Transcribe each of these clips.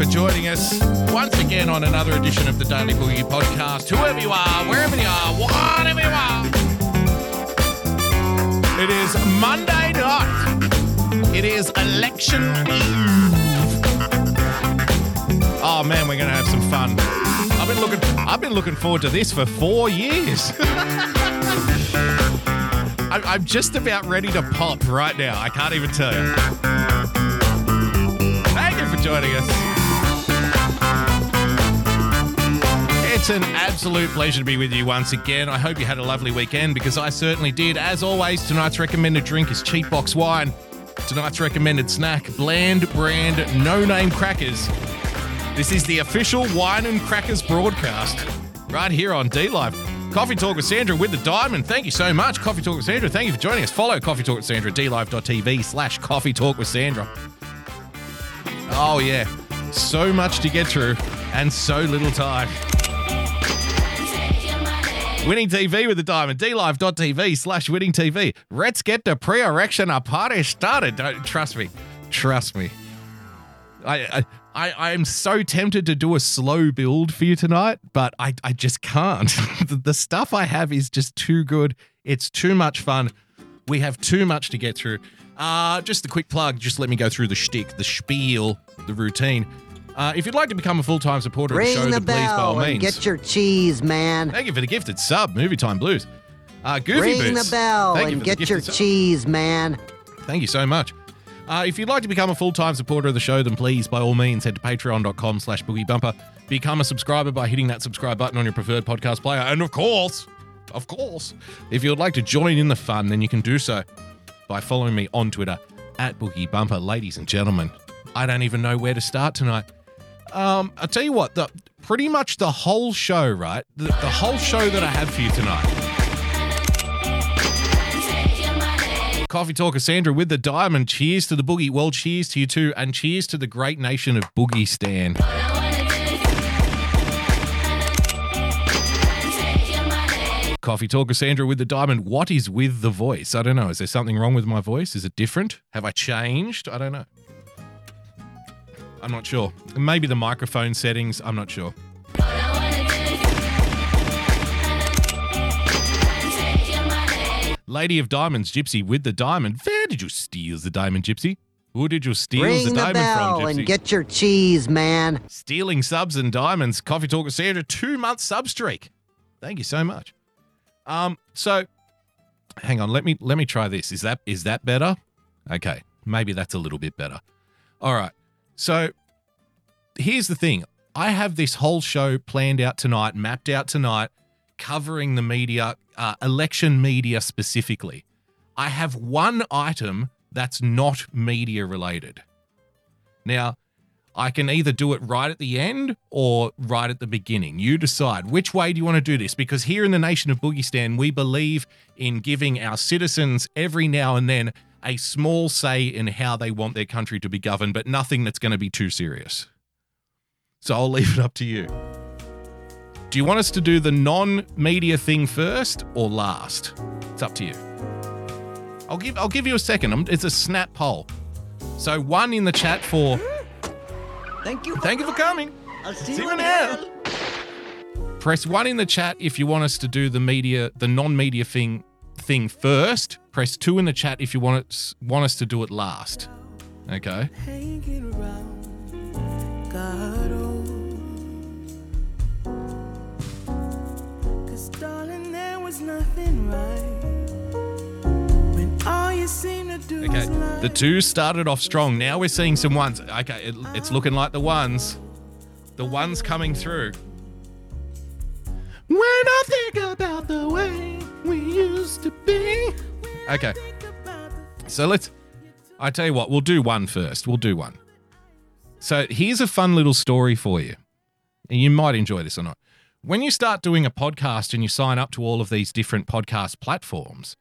For joining us once again on another edition of the Daily Boogie Podcast. Whoever you are, wherever you are, whatever you are. It is Monday night. It is election eve. Oh man, we're gonna have some fun. I've been looking I've been looking forward to this for four years. I'm just about ready to pop right now. I can't even tell you. Thank you for joining us. It's an absolute pleasure to be with you once again. I hope you had a lovely weekend because I certainly did. As always, tonight's recommended drink is Cheap Box Wine. Tonight's recommended snack, bland brand no name crackers. This is the official Wine and Crackers broadcast right here on D Live. Coffee Talk with Sandra with the Diamond. Thank you so much, Coffee Talk with Sandra. Thank you for joining us. Follow Coffee Talk with Sandra, at dlive.tv slash Coffee Talk with Sandra. Oh, yeah. So much to get through and so little time. Winning TV with the Diamond, dlive.tv slash winning TV. Let's get the pre-erection a party started. Don't trust me. Trust me. I, I I I am so tempted to do a slow build for you tonight, but I I just can't. the, the stuff I have is just too good. It's too much fun. We have too much to get through. Uh, just a quick plug. Just let me go through the shtick, the spiel, the routine. Uh, if you'd like to become a full-time supporter of the show, the then please, by all means. get your cheese, man. Thank you for the gifted sub, Movie Time Blues. Uh, Goofy Ring Boots. the bell Thank you and for the get your sub. cheese, man. Thank you so much. Uh, if you'd like to become a full-time supporter of the show, then please, by all means, head to patreon.com slash boogiebumper. Become a subscriber by hitting that subscribe button on your preferred podcast player. And of course, of course, if you'd like to join in the fun, then you can do so by following me on Twitter at boogiebumper. Ladies and gentlemen, I don't even know where to start tonight. Um, I'll tell you what, the pretty much the whole show, right? The, the whole show that I have for you tonight. Coffee Talker Sandra with the diamond. Cheers to the boogie. Well, cheers to you too, and cheers to the great nation of Boogie Stan. Coffee Talker Sandra with the diamond. What is with the voice? I don't know. Is there something wrong with my voice? Is it different? Have I changed? I don't know. I'm not sure. Maybe the microphone settings. I'm not sure. Lady of Diamonds, Gypsy with the diamond. Where did you steal the diamond, Gypsy? Who did you steal Ring the the diamond bell from, Gypsy? and get your cheese, man. Stealing subs and diamonds. Coffee Talker Sandra, two month sub streak. Thank you so much. Um, so hang on, let me let me try this. Is that is that better? Okay, maybe that's a little bit better. All right. So here's the thing. I have this whole show planned out tonight, mapped out tonight, covering the media, uh, election media specifically. I have one item that's not media related. Now, I can either do it right at the end or right at the beginning. You decide. Which way do you want to do this? Because here in the nation of Boogiestan, we believe in giving our citizens every now and then a small say in how they want their country to be governed, but nothing that's going to be too serious. So I'll leave it up to you. Do you want us to do the non media thing first or last? It's up to you. I'll give I'll give you a second. It's a snap poll. So one in the chat for Thank you. Thank you for coming. I'll see, See you in hell. Press one in the chat if you want us to do the media, the non-media thing thing first. Press two in the chat if you want us want us to do it last. Okay. hanging around. God. Cause, darling, there was nothing right. When all you seem to do Okay. The two started off strong. Now we're seeing some ones. Okay, it, it's looking like the ones. The ones coming through. When I think about the way we used to be. Okay. So let's. I tell you what, we'll do one first. We'll do one. So here's a fun little story for you. and you might enjoy this or not. When you start doing a podcast and you sign up to all of these different podcast platforms,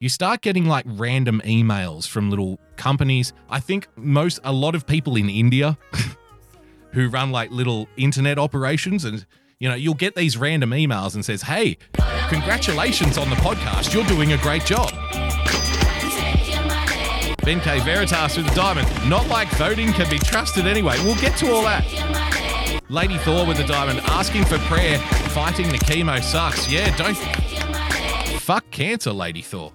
you start getting like random emails from little companies. I think most, a lot of people in India who run like little internet operations and you know you'll get these random emails and says hey congratulations on the podcast. You're doing a great job. Ben k. Veritas with the diamond. Not like voting can be trusted anyway. We'll get to all that. Lady thor with the diamond asking for prayer fighting the chemo sucks. Yeah don't fuck cancer lady thor.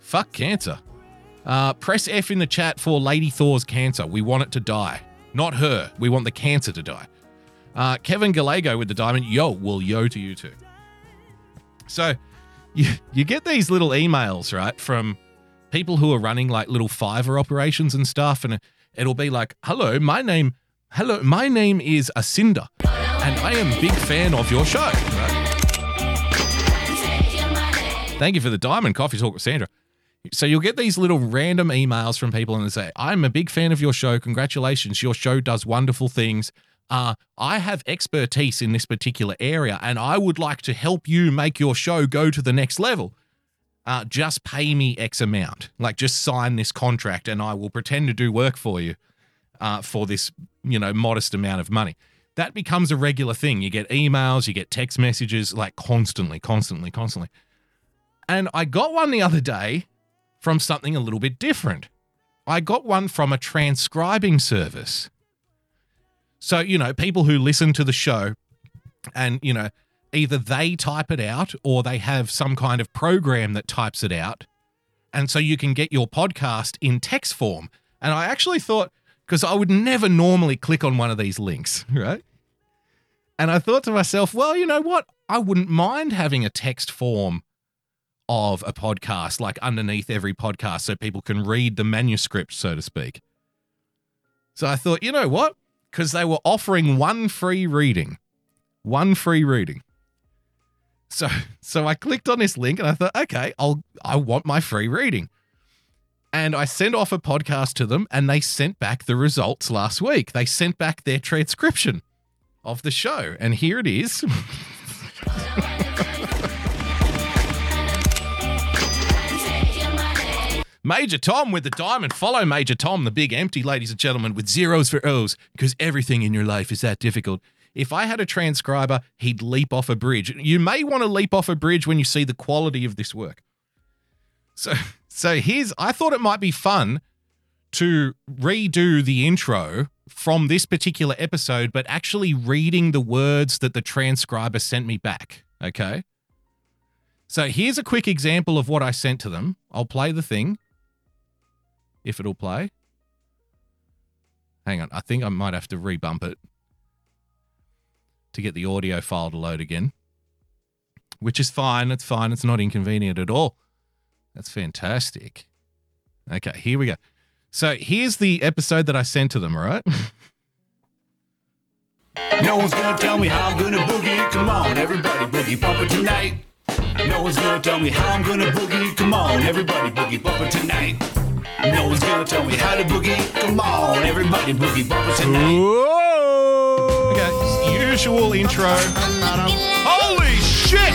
Fuck cancer. Uh, press f in the chat for lady thor's cancer. We want it to die. Not her. We want the cancer to die. Uh, Kevin Gallego with the diamond. Yo, will yo to you too. So you, you get these little emails, right, from people who are running like little Fiverr operations and stuff. And it'll be like, hello, my name, hello, my name is Asinda, and I am big fan of your show. Right? Thank you for the diamond coffee talk with Sandra. So you'll get these little random emails from people and they say, I'm a big fan of your show. Congratulations. Your show does wonderful things. Uh, I have expertise in this particular area and I would like to help you make your show go to the next level. Uh, just pay me X amount. Like, just sign this contract and I will pretend to do work for you uh, for this, you know, modest amount of money. That becomes a regular thing. You get emails, you get text messages like constantly, constantly, constantly. And I got one the other day from something a little bit different. I got one from a transcribing service. So, you know, people who listen to the show and, you know, either they type it out or they have some kind of program that types it out. And so you can get your podcast in text form. And I actually thought, because I would never normally click on one of these links, right? And I thought to myself, well, you know what? I wouldn't mind having a text form of a podcast, like underneath every podcast, so people can read the manuscript, so to speak. So I thought, you know what? Because they were offering one free reading, one free reading. So, so I clicked on this link and I thought, okay, I'll, I want my free reading. And I sent off a podcast to them and they sent back the results last week. They sent back their transcription of the show. And here it is. Major Tom with the diamond. Follow Major Tom, the big empty, ladies and gentlemen, with zeros for O's, because everything in your life is that difficult. If I had a transcriber, he'd leap off a bridge. You may want to leap off a bridge when you see the quality of this work. So, so here's, I thought it might be fun to redo the intro from this particular episode, but actually reading the words that the transcriber sent me back. Okay. So here's a quick example of what I sent to them. I'll play the thing if it'll play. Hang on, I think I might have to rebump it to get the audio file to load again, which is fine. It's fine. It's not inconvenient at all. That's fantastic. Okay, here we go. So here's the episode that I sent to them, right? No one's gonna tell me how I'm gonna boogie. Come on, everybody, boogie bumper tonight. No one's gonna tell me how I'm gonna boogie. Come on, everybody, boogie bumper tonight. No one's gonna tell me how to boogie. Come on, everybody, boogie bumper tonight. Whoa! Okay, usual intro. Holy shit!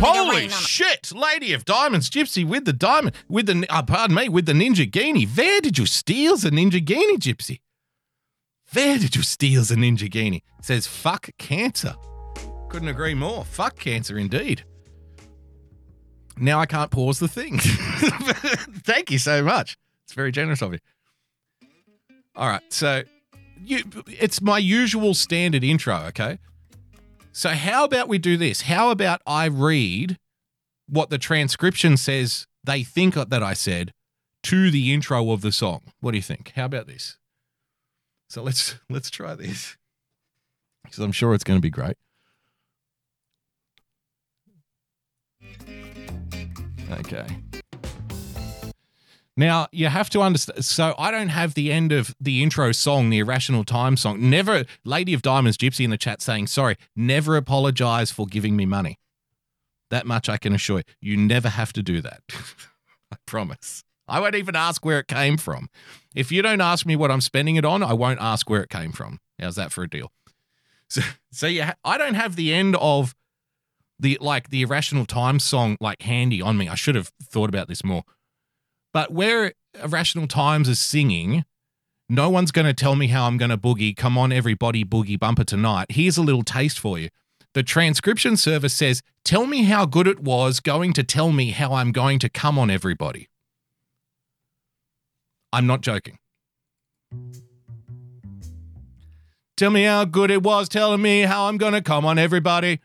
Holy shit! Lady of Diamonds, Gypsy with the diamond, with the, uh, pardon me, with the Ninja Genie. Where did you steal the Ninja Genie, Gypsy? Where did you steal the Ninja Genie? says, fuck cancer. Couldn't agree more. Fuck cancer indeed. Now I can't pause the thing. Thank you so much. It's very generous of you. All right, so you, it's my usual standard intro, okay? So how about we do this? How about I read what the transcription says they think that I said to the intro of the song? What do you think? How about this? So let's let's try this. Because I'm sure it's going to be great. Okay. Now you have to understand. So I don't have the end of the intro song, the Irrational Time song. Never, Lady of Diamonds, Gypsy in the chat saying sorry. Never apologize for giving me money. That much I can assure you. You never have to do that. I promise. I won't even ask where it came from. If you don't ask me what I'm spending it on, I won't ask where it came from. How's that for a deal? So, so yeah, I don't have the end of the like the irrational times song like handy on me. I should have thought about this more. But where irrational times is singing, no one's going to tell me how I'm going to boogie. Come on, everybody, boogie bumper tonight. Here's a little taste for you. The transcription service says, Tell me how good it was going to tell me how I'm going to come on everybody. I'm not joking. Tell me how good it was telling me how I'm going to come on everybody.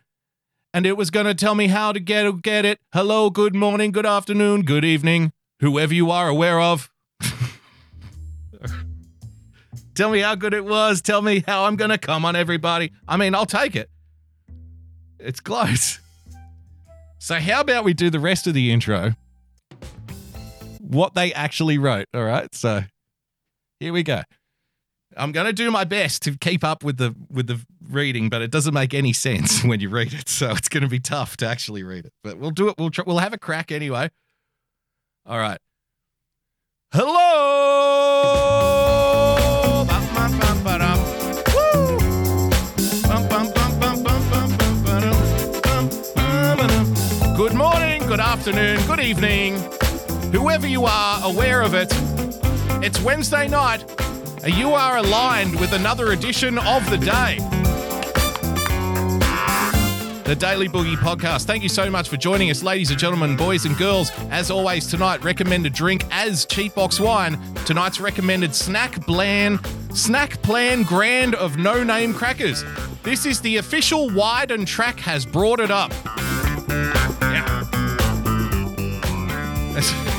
And it was going to tell me how to get get it. Hello, good morning, good afternoon, good evening, whoever you are aware of. tell me how good it was. Tell me how I'm going to come on everybody. I mean, I'll take it. It's close. So, how about we do the rest of the intro? What they actually wrote. All right. So, here we go. I'm going to do my best to keep up with the with the reading, but it doesn't make any sense when you read it. So it's going to be tough to actually read it. But we'll do it. We'll try, we'll have a crack anyway. All right. Hello. Good morning, good afternoon, good evening. Whoever you are, aware of it. It's Wednesday night. and You are aligned with another edition of the day. The Daily Boogie Podcast. Thank you so much for joining us, ladies and gentlemen, boys and girls. As always, tonight recommended drink as cheap box wine. Tonight's recommended snack bland, snack plan grand of no name crackers. This is the official wide and track has brought it up. Yeah.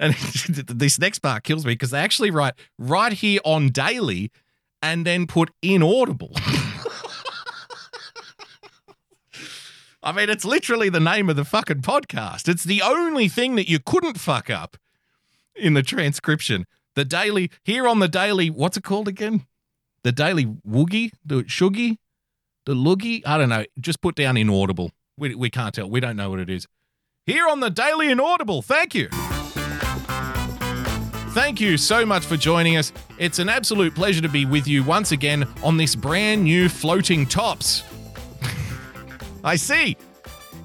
And this next part kills me because they actually write right here on daily and then put inaudible. I mean, it's literally the name of the fucking podcast. It's the only thing that you couldn't fuck up in the transcription. The daily, here on the daily, what's it called again? The daily woogie? The shuggy? The loogie? I don't know. Just put down inaudible. We, we can't tell. We don't know what it is. Here on the daily inaudible. Thank you. Thank you so much for joining us. It's an absolute pleasure to be with you once again on this brand new floating tops. I see.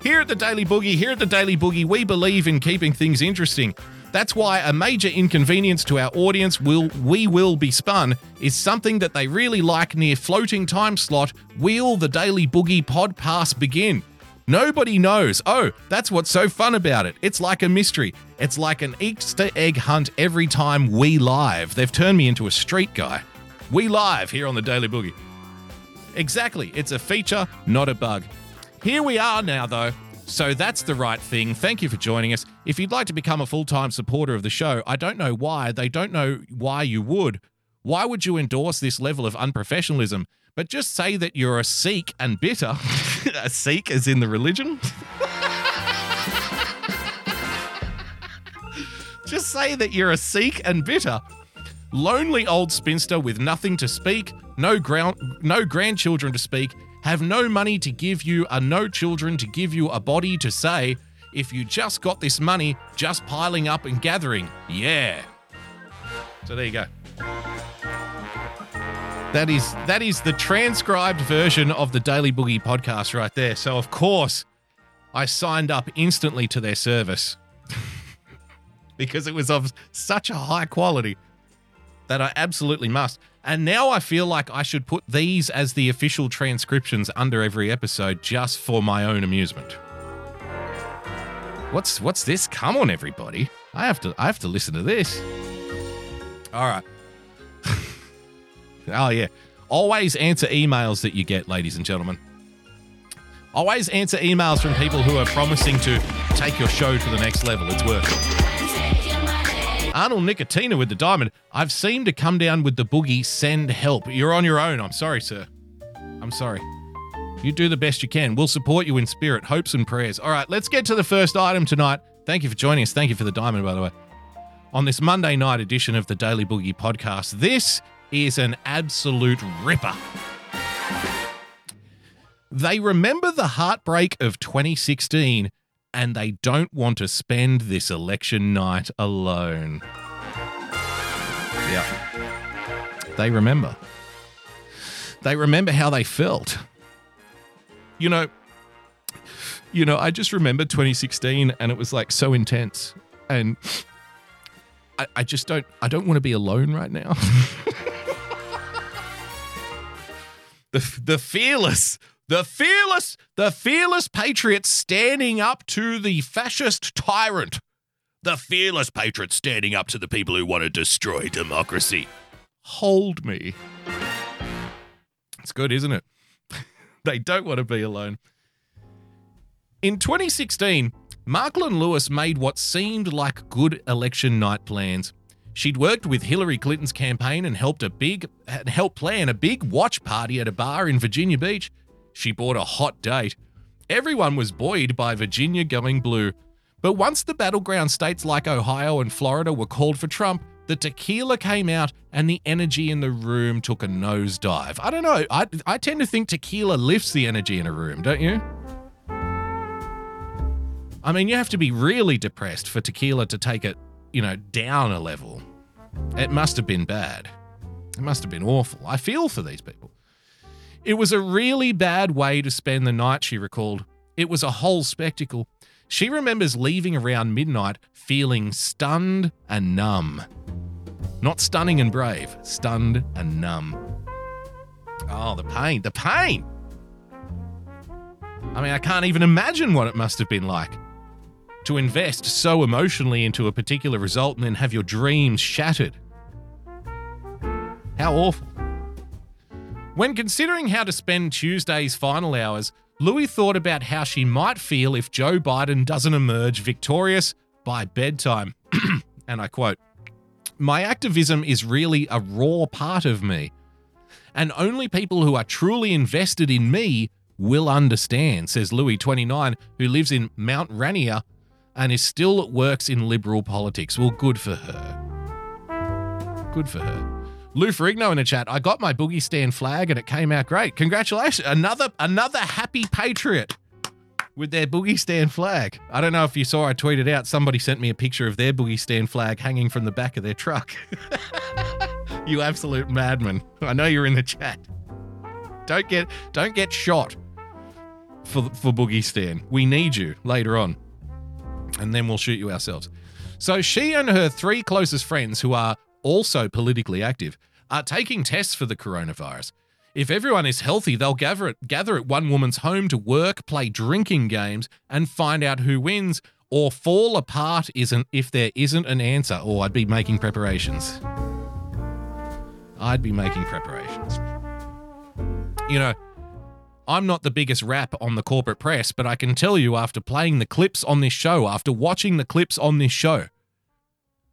Here at the Daily Boogie, here at the Daily Boogie, we believe in keeping things interesting. That's why a major inconvenience to our audience will we will be spun is something that they really like near floating time slot. Will the Daily Boogie pod pass begin? Nobody knows. Oh, that's what's so fun about it. It's like a mystery. It's like an Easter egg hunt every time we live. They've turned me into a street guy. We live here on the Daily Boogie. Exactly. It's a feature, not a bug. Here we are now, though. So that's the right thing. Thank you for joining us. If you'd like to become a full time supporter of the show, I don't know why. They don't know why you would. Why would you endorse this level of unprofessionalism? But just say that you're a Sikh and bitter. a Sikh as in the religion? just say that you're a Sikh and bitter. Lonely old spinster with nothing to speak, no ground, no grandchildren to speak, have no money to give you, are no children to give you a body to say, if you just got this money, just piling up and gathering, yeah. So there you go. That is that is the transcribed version of the Daily Boogie podcast right there. So of course, I signed up instantly to their service because it was of such a high quality that I absolutely must. And now I feel like I should put these as the official transcriptions under every episode just for my own amusement. What's what's this? Come on everybody. I have to I have to listen to this. All right. oh yeah. Always answer emails that you get, ladies and gentlemen. Always answer emails from people who are promising to take your show to the next level. It's worth it. Arnold Nicotina with the diamond. I've seemed to come down with the boogie. Send help. You're on your own. I'm sorry, sir. I'm sorry. You do the best you can. We'll support you in spirit, hopes, and prayers. All right, let's get to the first item tonight. Thank you for joining us. Thank you for the diamond, by the way. On this Monday night edition of the Daily Boogie podcast, this is an absolute ripper. They remember the heartbreak of 2016 and they don't want to spend this election night alone. Yeah. They remember. They remember how they felt. You know, you know, I just remember 2016 and it was like so intense. And I, I just don't I don't want to be alone right now. the the fearless, the fearless, the fearless patriots standing up to the fascist tyrant. The fearless patriots standing up to the people who want to destroy democracy. Hold me. It's good, isn't it? they don't want to be alone. In 2016, Marklyn Lewis made what seemed like good election night plans. She'd worked with Hillary Clinton's campaign and helped a big helped plan a big watch party at a bar in Virginia Beach. She bought a hot date. Everyone was buoyed by Virginia going blue. But once the battleground states like Ohio and Florida were called for Trump, the tequila came out and the energy in the room took a nosedive. I don't know. I, I tend to think tequila lifts the energy in a room, don't you? I mean, you have to be really depressed for tequila to take it, you know, down a level. It must have been bad. It must have been awful. I feel for these people. It was a really bad way to spend the night, she recalled. It was a whole spectacle. She remembers leaving around midnight feeling stunned and numb. Not stunning and brave, stunned and numb. Oh, the pain, the pain! I mean, I can't even imagine what it must have been like to invest so emotionally into a particular result and then have your dreams shattered. How awful. When considering how to spend Tuesday's final hours, Louis thought about how she might feel if Joe Biden doesn't emerge victorious by bedtime. and I quote My activism is really a raw part of me. And only people who are truly invested in me will understand, says Louis, 29, who lives in Mount Rainier and is still works in liberal politics. Well, good for her. Good for her. Lou Ferrigno in the chat. I got my Boogiestan flag and it came out great. Congratulations. Another another happy patriot with their Boogiestan flag. I don't know if you saw I tweeted out somebody sent me a picture of their Boogiestan flag hanging from the back of their truck. you absolute madman. I know you're in the chat. Don't get don't get shot for for boogie stand. We need you later on. And then we'll shoot you ourselves. So she and her three closest friends who are also politically active are taking tests for the coronavirus. If everyone is healthy, they'll gather at, gather at one woman's home to work, play drinking games, and find out who wins, or fall apart isn't if there isn't an answer. Or I'd be making preparations. I'd be making preparations. You know, I'm not the biggest rap on the corporate press, but I can tell you after playing the clips on this show, after watching the clips on this show,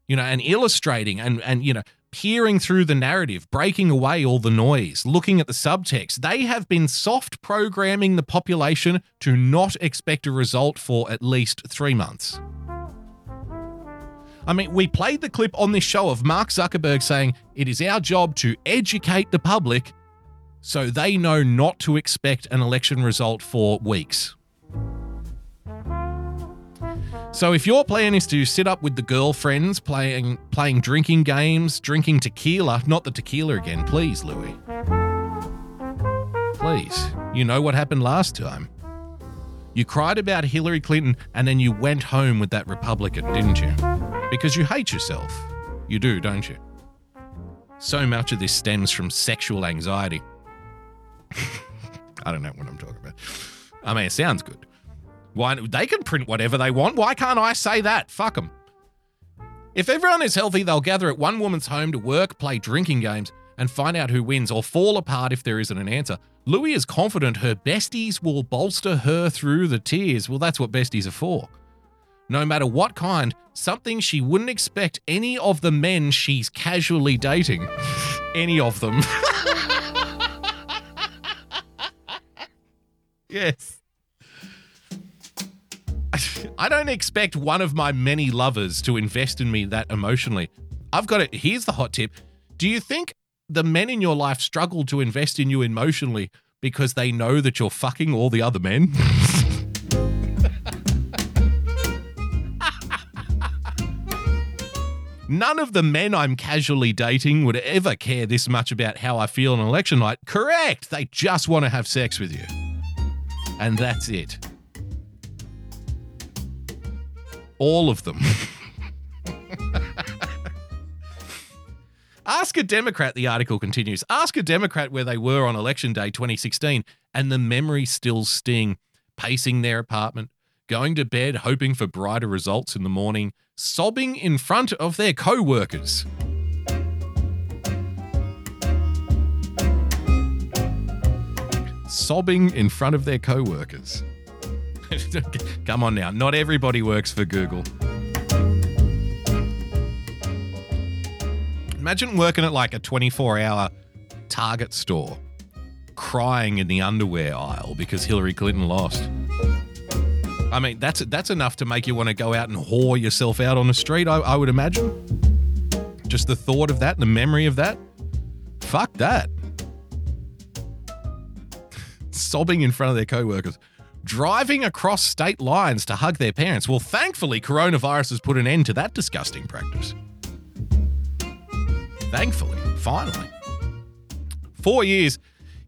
you know, and illustrating and and you know, peering through the narrative, breaking away all the noise, looking at the subtext. They have been soft programming the population to not expect a result for at least 3 months. I mean, we played the clip on this show of Mark Zuckerberg saying it is our job to educate the public so they know not to expect an election result for weeks. So if your plan is to sit up with the girlfriends playing playing drinking games, drinking tequila, not the tequila again, please, Louis. Please. You know what happened last time. You cried about Hillary Clinton and then you went home with that Republican, didn't you? Because you hate yourself. You do, don't you? So much of this stems from sexual anxiety. I don't know what I'm talking about. I mean, it sounds good. Why they can print whatever they want. Why can't I say that? Fuck them. If everyone is healthy, they'll gather at one woman's home to work, play drinking games, and find out who wins or fall apart if there isn't an answer. Louis is confident her besties will bolster her through the tears. Well, that's what besties are for. No matter what kind, something she wouldn't expect any of the men she's casually dating. any of them. yes. I don't expect one of my many lovers to invest in me that emotionally. I've got it. Here's the hot tip. Do you think the men in your life struggle to invest in you emotionally because they know that you're fucking all the other men? None of the men I'm casually dating would ever care this much about how I feel on election night. Correct. They just want to have sex with you. And that's it. All of them. Ask a Democrat, the article continues. Ask a Democrat where they were on election day 2016, and the memories still sting. Pacing their apartment, going to bed hoping for brighter results in the morning, sobbing in front of their co workers. Sobbing in front of their co workers. Come on now, not everybody works for Google. Imagine working at like a 24 hour Target store, crying in the underwear aisle because Hillary Clinton lost. I mean, that's that's enough to make you want to go out and whore yourself out on the street. I, I would imagine. Just the thought of that, the memory of that. Fuck that. Sobbing in front of their co-workers, driving across state lines to hug their parents. Well, thankfully, coronavirus has put an end to that disgusting practice. Thankfully, finally. Four years,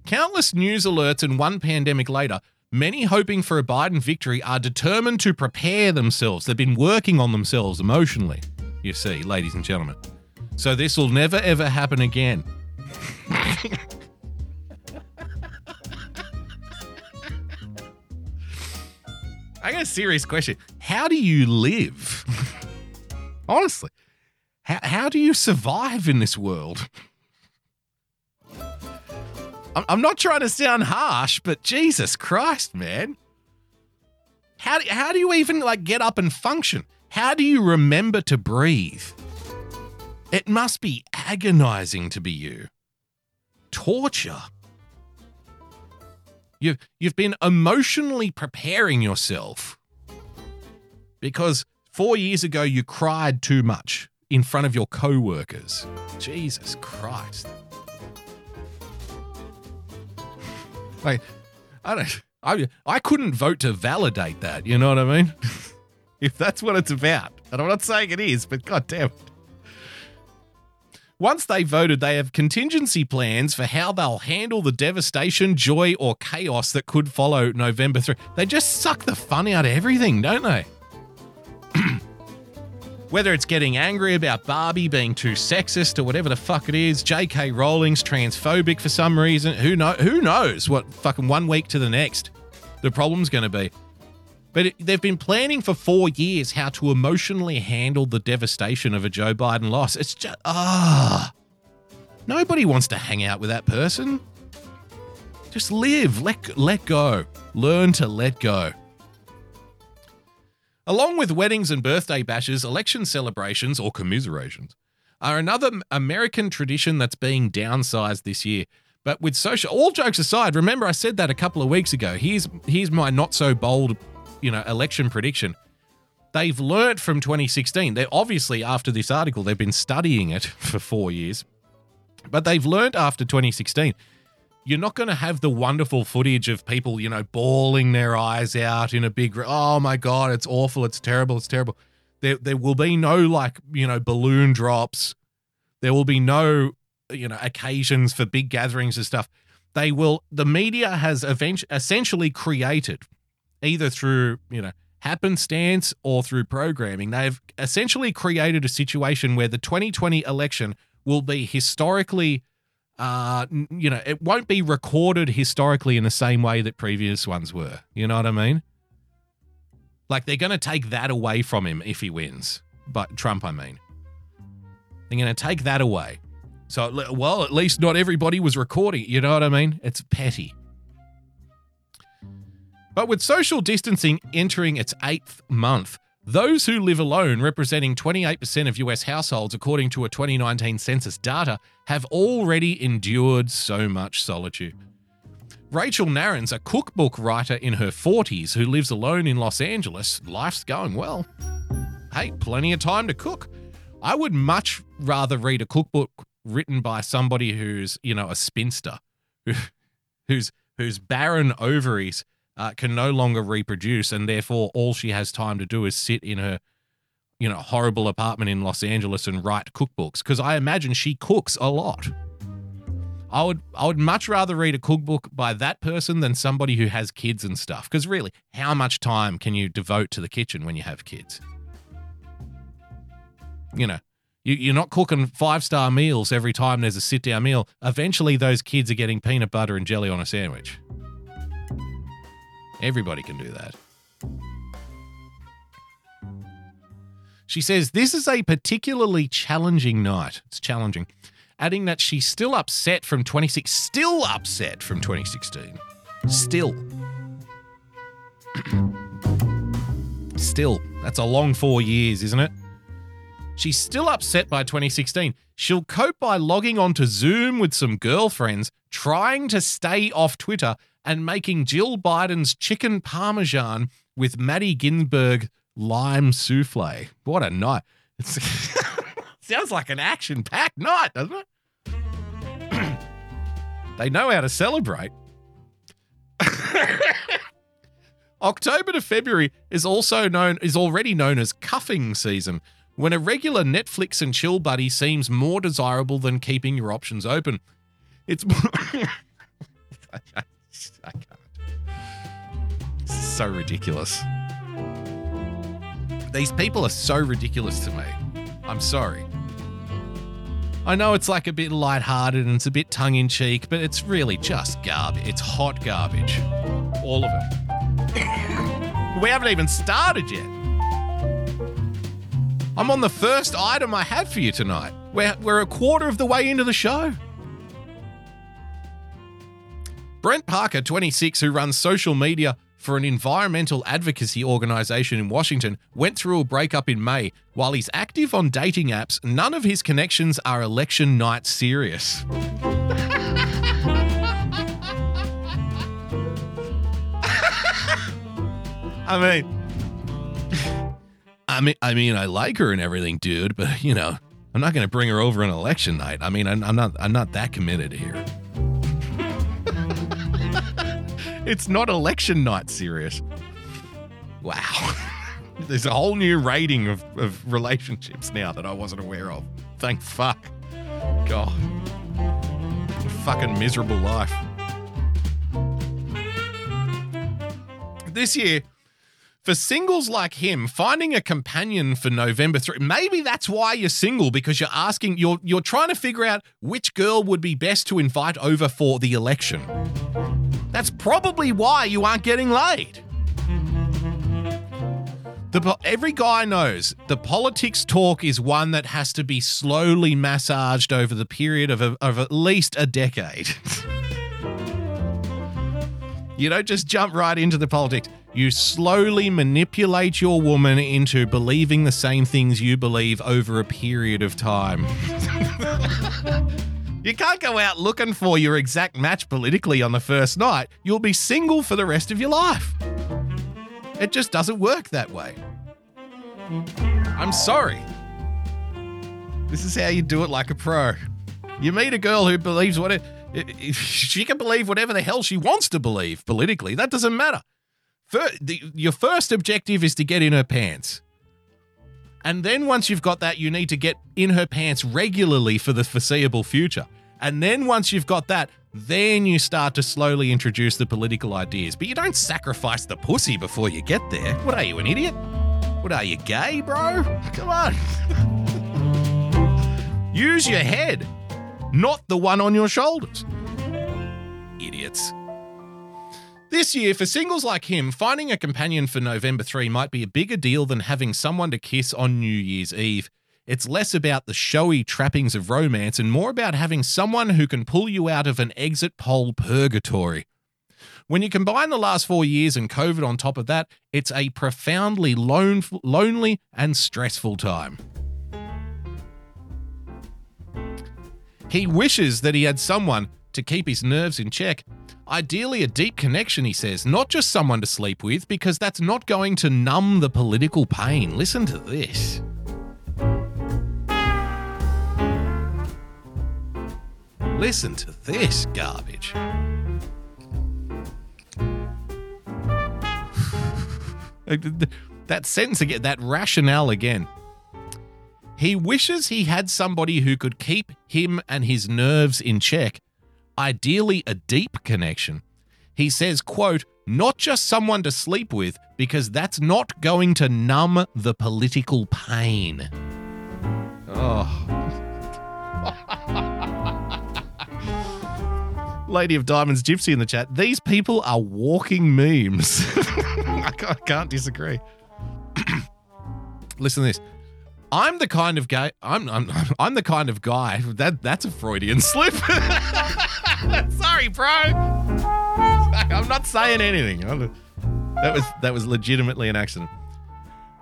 countless news alerts, and one pandemic later, many hoping for a Biden victory are determined to prepare themselves. They've been working on themselves emotionally, you see, ladies and gentlemen. So this will never ever happen again. I got a serious question. How do you live? Honestly, how, how do you survive in this world? I'm, I'm not trying to sound harsh, but Jesus Christ, man. How do, how do you even like get up and function? How do you remember to breathe? It must be agonizing to be you. Torture. You've, you've been emotionally preparing yourself because four years ago you cried too much in front of your co workers. Jesus Christ. Like, I don't. I I couldn't vote to validate that. You know what I mean? if that's what it's about, and I'm not saying it is, but god damn it. Once they voted, they have contingency plans for how they'll handle the devastation, joy, or chaos that could follow November 3. They just suck the fun out of everything, don't they? Whether it's getting angry about Barbie being too sexist or whatever the fuck it is, J.K. Rowling's transphobic for some reason, who know who knows what fucking one week to the next the problem's going to be. But it, they've been planning for four years how to emotionally handle the devastation of a Joe Biden loss. It's just ah, nobody wants to hang out with that person. Just live, let let go, learn to let go. Along with weddings and birthday bashes, election celebrations or commiserations are another American tradition that's being downsized this year. But with social, all jokes aside, remember I said that a couple of weeks ago. Here's here's my not so bold, you know, election prediction. They've learnt from 2016. They're obviously after this article, they've been studying it for four years, but they've learnt after 2016 you're not going to have the wonderful footage of people, you know, bawling their eyes out in a big, oh my God, it's awful, it's terrible, it's terrible. There, there will be no like, you know, balloon drops. There will be no, you know, occasions for big gatherings and stuff. They will, the media has essentially created, either through, you know, happenstance or through programming, they've essentially created a situation where the 2020 election will be historically uh, you know, it won't be recorded historically in the same way that previous ones were. You know what I mean? Like they're going to take that away from him if he wins. But Trump, I mean. They're going to take that away. So, well, at least not everybody was recording. You know what I mean? It's petty. But with social distancing entering its eighth month, those who live alone, representing 28% of US households according to a 2019 census data, have already endured so much solitude. Rachel Narins a cookbook writer in her 40s who lives alone in Los Angeles. Life's going well. Hey, plenty of time to cook. I would much rather read a cookbook written by somebody who's, you know, a spinster, who's whose barren ovaries uh, can no longer reproduce, and therefore all she has time to do is sit in her you know, horrible apartment in Los Angeles and write cookbooks because I imagine she cooks a lot. I would I would much rather read a cookbook by that person than somebody who has kids and stuff. Because really, how much time can you devote to the kitchen when you have kids? You know, you, you're not cooking five star meals every time there's a sit down meal. Eventually, those kids are getting peanut butter and jelly on a sandwich. Everybody can do that. She says, This is a particularly challenging night. It's challenging. Adding that she's still upset from 26, still upset from 2016. Still. still. That's a long four years, isn't it? She's still upset by 2016. She'll cope by logging onto Zoom with some girlfriends, trying to stay off Twitter, and making Jill Biden's chicken parmesan with Marty Ginsburg lime souffle. What a night. Sounds like an action packed night, doesn't it? they know how to celebrate. October to February is also known is already known as cuffing season, when a regular Netflix and chill buddy seems more desirable than keeping your options open. It's I can't. So ridiculous. These people are so ridiculous to me. I'm sorry. I know it's like a bit lighthearted and it's a bit tongue in cheek, but it's really just garbage. It's hot garbage. All of it. we haven't even started yet. I'm on the first item I have for you tonight. We're, we're a quarter of the way into the show. Brent Parker, 26, who runs social media for an environmental advocacy organization in Washington, went through a breakup in May. While he's active on dating apps, none of his connections are election night serious. I mean, I mean, I mean, I like her and everything, dude. But you know, I'm not going to bring her over on election night. I mean, I'm, I'm not, I'm not that committed here. It's not election night serious. Wow. There's a whole new rating of, of relationships now that I wasn't aware of. Thank fuck. God. What a Fucking miserable life. This year, for singles like him, finding a companion for November 3, maybe that's why you're single because you're asking you're you're trying to figure out which girl would be best to invite over for the election. That's probably why you aren't getting laid. The, every guy knows the politics talk is one that has to be slowly massaged over the period of, a, of at least a decade. you don't just jump right into the politics. You slowly manipulate your woman into believing the same things you believe over a period of time. you can't go out looking for your exact match politically on the first night. You'll be single for the rest of your life. It just doesn't work that way. I'm sorry. This is how you do it like a pro. You meet a girl who believes what it, she can believe whatever the hell she wants to believe politically. That doesn't matter. the, your first objective is to get in her pants. And then once you've got that, you need to get in her pants regularly for the foreseeable future. And then once you've got that, then you start to slowly introduce the political ideas. But you don't sacrifice the pussy before you get there. What are you, an idiot? What are you, gay, bro? Come on. Use your head, not the one on your shoulders. Idiots. This year, for singles like him, finding a companion for November 3 might be a bigger deal than having someone to kiss on New Year's Eve. It's less about the showy trappings of romance and more about having someone who can pull you out of an exit poll purgatory. When you combine the last four years and COVID on top of that, it's a profoundly lone, lonely and stressful time. He wishes that he had someone to keep his nerves in check. Ideally, a deep connection, he says, not just someone to sleep with, because that's not going to numb the political pain. Listen to this. Listen to this garbage. that sentence again, that rationale again. He wishes he had somebody who could keep him and his nerves in check, ideally a deep connection. He says, quote, not just someone to sleep with, because that's not going to numb the political pain. Oh. Lady of Diamonds Gypsy in the chat. These people are walking memes. I, can't, disagree. Listen to this. I'm the kind of guy. I'm, I'm I'm the kind of guy that that's a Freudian slip. Sorry, bro. I'm not saying anything. That was that was legitimately an accident.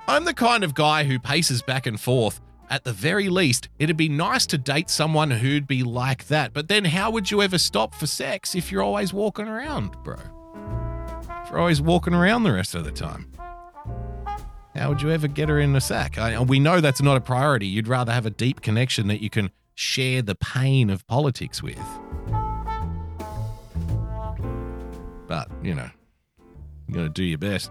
I'm the kind of guy who paces back and forth. At the very least, it'd be nice to date someone who'd be like that. But then, how would you ever stop for sex if you're always walking around, bro? If you're always walking around the rest of the time. How would you ever get her in a sack? I, we know that's not a priority. You'd rather have a deep connection that you can share the pain of politics with. But, you know, you gotta do your best.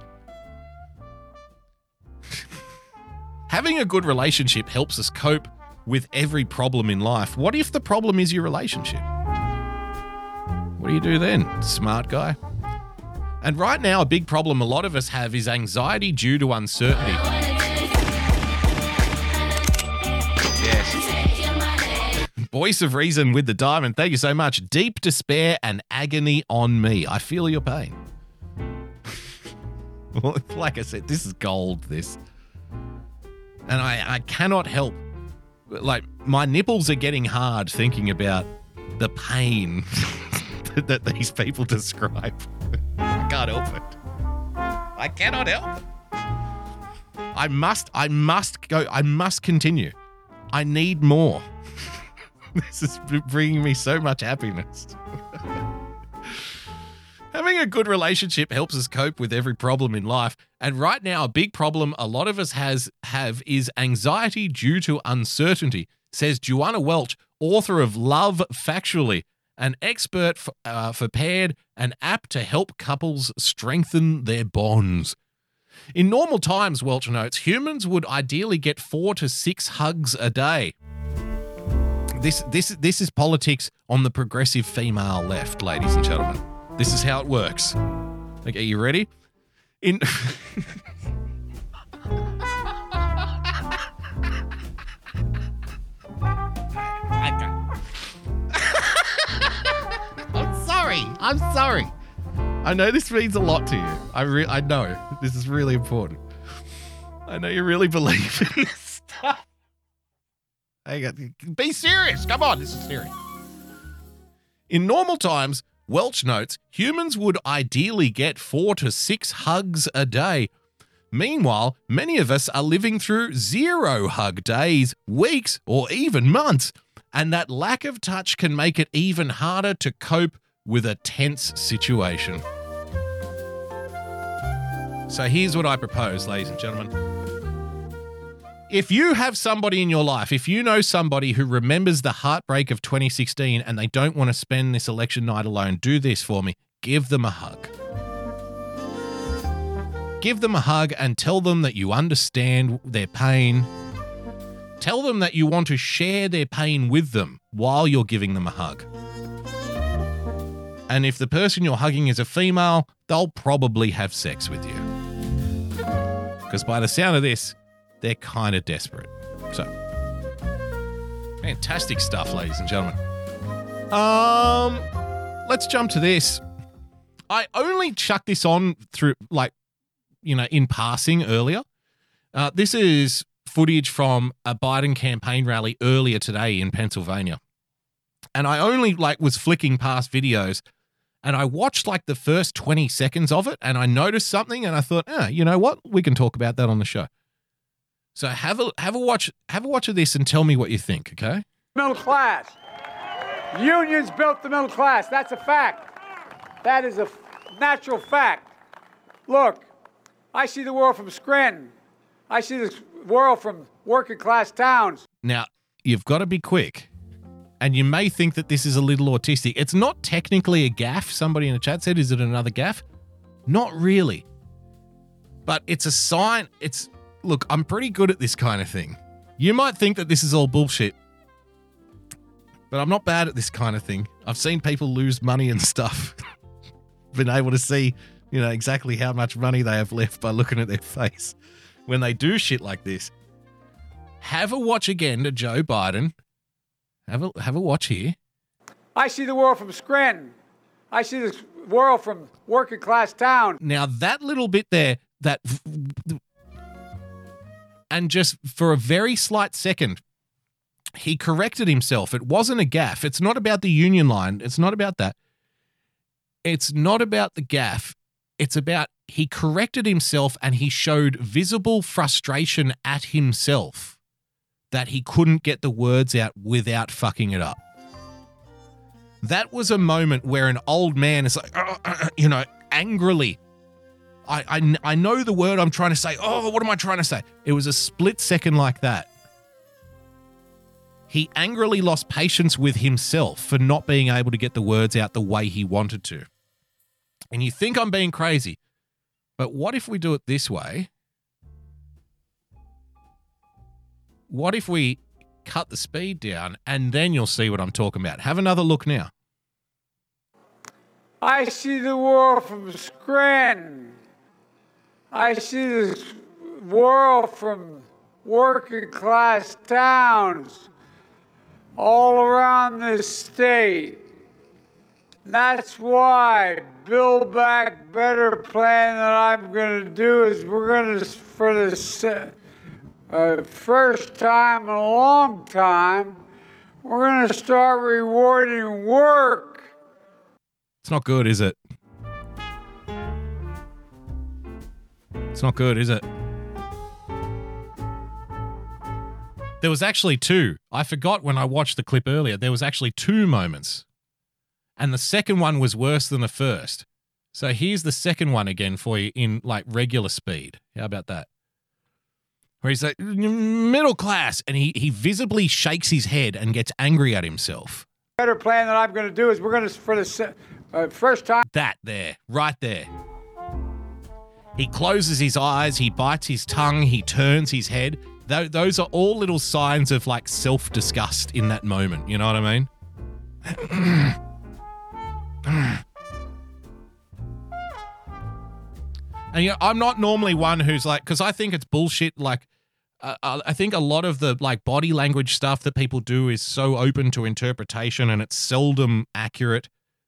Having a good relationship helps us cope with every problem in life. What if the problem is your relationship? What do you do then, smart guy? And right now, a big problem a lot of us have is anxiety due to uncertainty. Yes. Voice of reason with the diamond. Thank you so much. Deep despair and agony on me. I feel your pain. well, like I said, this is gold, this. And I, I cannot help. Like, my nipples are getting hard thinking about the pain that these people describe. I can't help it. I cannot help. I must, I must go, I must continue. I need more. this is bringing me so much happiness. Having a good relationship helps us cope with every problem in life. And right now, a big problem a lot of us has have is anxiety due to uncertainty, says Joanna Welch, author of Love Factually, an expert for, uh, for paired, an app to help couples strengthen their bonds. In normal times, Welch notes, humans would ideally get four to six hugs a day. This, this, this is politics on the progressive female left, ladies and gentlemen. This is how it works. Okay, you ready? In. I'm sorry. I'm sorry. I know this means a lot to you. I re- I know this is really important. I know you really believe in this stuff. I got, be serious. Come on, this is serious. In normal times, Welch notes humans would ideally get four to six hugs a day. Meanwhile, many of us are living through zero hug days, weeks, or even months, and that lack of touch can make it even harder to cope with a tense situation. So here's what I propose, ladies and gentlemen. If you have somebody in your life, if you know somebody who remembers the heartbreak of 2016 and they don't want to spend this election night alone, do this for me. Give them a hug. Give them a hug and tell them that you understand their pain. Tell them that you want to share their pain with them while you're giving them a hug. And if the person you're hugging is a female, they'll probably have sex with you. Because by the sound of this, they're kind of desperate. So, fantastic stuff, ladies and gentlemen. Um, let's jump to this. I only chucked this on through, like, you know, in passing earlier. Uh, this is footage from a Biden campaign rally earlier today in Pennsylvania. And I only like was flicking past videos and I watched like the first 20 seconds of it and I noticed something and I thought, ah, you know what? We can talk about that on the show. So have a have a watch have a watch of this and tell me what you think, okay? Middle class. Unions built the middle class. That's a fact. That is a f- natural fact. Look, I see the world from Scranton. I see the world from working class towns. Now, you've got to be quick. And you may think that this is a little autistic. It's not technically a gaffe. Somebody in the chat said, is it another gaffe? Not really. But it's a sign. It's look, I'm pretty good at this kind of thing. You might think that this is all bullshit, but I'm not bad at this kind of thing. I've seen people lose money and stuff. Been able to see, you know, exactly how much money they have left by looking at their face when they do shit like this. Have a watch again to Joe Biden. Have a have a watch here. I see the world from Scranton. I see the world from working class town. Now that little bit there, that and just for a very slight second, he corrected himself. It wasn't a gaffe. It's not about the union line. It's not about that. It's not about the gaffe. It's about he corrected himself and he showed visible frustration at himself that he couldn't get the words out without fucking it up. That was a moment where an old man is like, "Uh, uh, uh," you know, angrily. I, I, I know the word I'm trying to say. Oh, what am I trying to say? It was a split second like that. He angrily lost patience with himself for not being able to get the words out the way he wanted to. And you think I'm being crazy, but what if we do it this way? What if we cut the speed down and then you'll see what I'm talking about? Have another look now. I see the world from Scranton. I see this world from working class towns all around this state. That's why Build Back Better plan that I'm going to do is we're going to, for the uh, first time in a long time, we're going to start rewarding work. It's not good, is it? Not good, is it? There was actually two. I forgot when I watched the clip earlier. There was actually two moments. And the second one was worse than the first. So here's the second one again for you in like regular speed. How about that? Where he's like, middle class. And he, he visibly shakes his head and gets angry at himself. Better plan that I'm going to do is we're going to, for the uh, first time. That there, right there. He closes his eyes, he bites his tongue, he turns his head. Tho- those are all little signs of like self disgust in that moment. You know what I mean? and you know, I'm not normally one who's like, because I think it's bullshit. Like, uh, uh, I think a lot of the like body language stuff that people do is so open to interpretation and it's seldom accurate.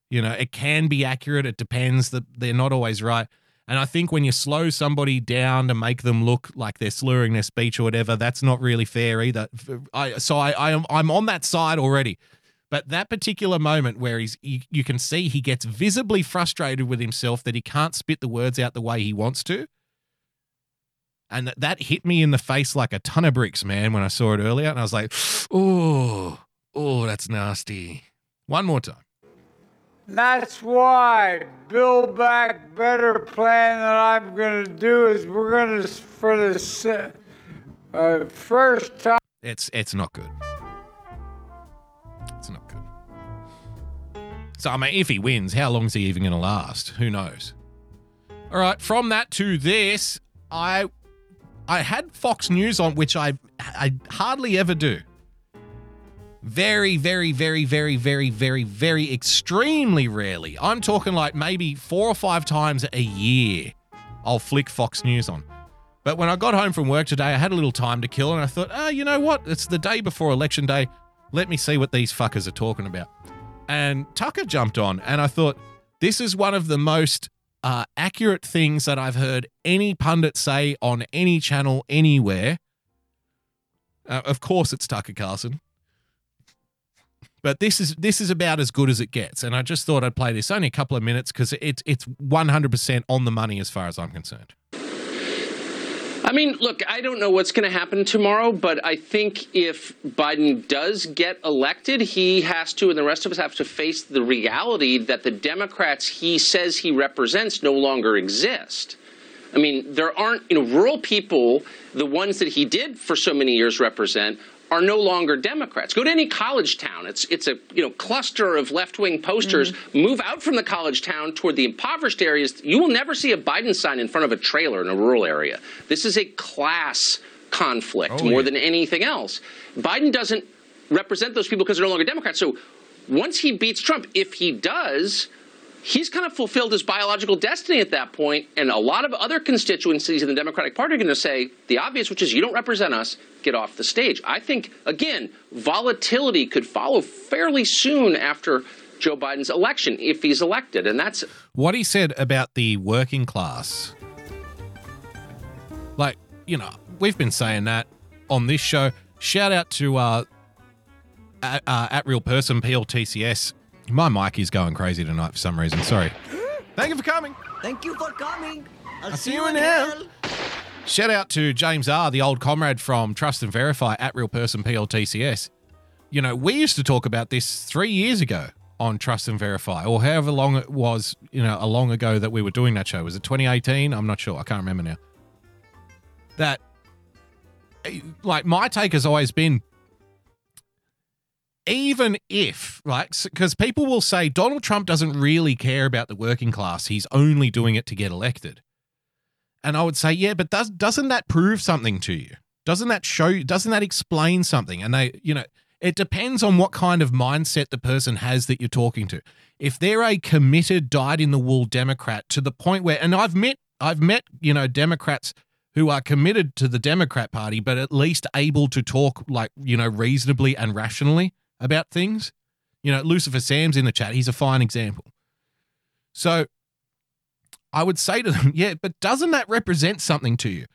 You know, it can be accurate. It depends that they're not always right. And I think when you slow somebody down to make them look like they're slurring their speech or whatever, that's not really fair either. I, so I, I am I'm on that side already. But that particular moment where he's you, you can see he gets visibly frustrated with himself that he can't spit the words out the way he wants to. And that, that hit me in the face like a ton of bricks, man, when I saw it earlier. And I was like, oh, oh, that's nasty. One more time. That's why Build Back Better plan that I'm going to do is we're going to, for the uh, first time. It's it's not good. It's not good. So I mean, if he wins, how long is he even going to last? Who knows? All right, from that to this, I I had Fox News on, which I I hardly ever do. Very, very, very, very, very, very, very extremely rarely. I'm talking like maybe four or five times a year. I'll flick Fox News on. But when I got home from work today, I had a little time to kill, and I thought, oh, you know what? It's the day before election day. Let me see what these fuckers are talking about. And Tucker jumped on, and I thought, this is one of the most uh, accurate things that I've heard any pundit say on any channel anywhere. Uh, of course, it's Tucker Carlson. But this is this is about as good as it gets, and I just thought I'd play this only a couple of minutes because it's it's 100% on the money as far as I'm concerned. I mean, look, I don't know what's going to happen tomorrow, but I think if Biden does get elected, he has to, and the rest of us have to face the reality that the Democrats he says he represents no longer exist. I mean, there aren't, you know, rural people, the ones that he did for so many years represent, are no longer Democrats. Go to any college town. It's it's a you know cluster of left wing posters. Mm-hmm. Move out from the college town toward the impoverished areas. You will never see a Biden sign in front of a trailer in a rural area. This is a class conflict Oh, more yeah. than anything else. Biden doesn't represent those people because they're no longer Democrats. So once he beats Trump, if he does, he's kind of fulfilled his biological destiny at that point, and a lot of other constituencies in the Democratic Party are going to say the obvious, which is you don't represent us, get off the stage. I think, again, volatility could follow fairly soon after Joe Biden's election if he's elected, and that's what he said about the working class. Like, you know, we've been saying that on this show. Shout out to uh, at, uh, at real person PLTCS. My mic is going crazy tonight for some reason. Sorry. Thank you for coming. Thank you for coming. I'll, see you in hell. Shout out to James R, the old comrade from Trust and Verify at Real Person PLTCS. You know, we used to talk about this three years ago on Trust and Verify, or however long it was, you know, a long ago that we were doing that show. Was it 2018? I'm not sure. I can't remember now. That, eh, like, my take has always been even if, like, because people will say Donald Trump doesn't really care about the working class, he's only doing it to get elected. And I would say, yeah, but does doesn't that prove something to you? Doesn't that show doesn't that explain something? And they, you know, it depends on what kind of mindset the person has that you're talking to. If they're a committed, dyed in the wool Democrat to the point where, and I've met, I've met, you know, Democrats who are committed to the Democrat Party, but at least able to talk like, you know, reasonably and rationally about things. You know, Lucifer Sam's in the chat. He's a fine example. So I would say to them, yeah, but doesn't that represent something to you?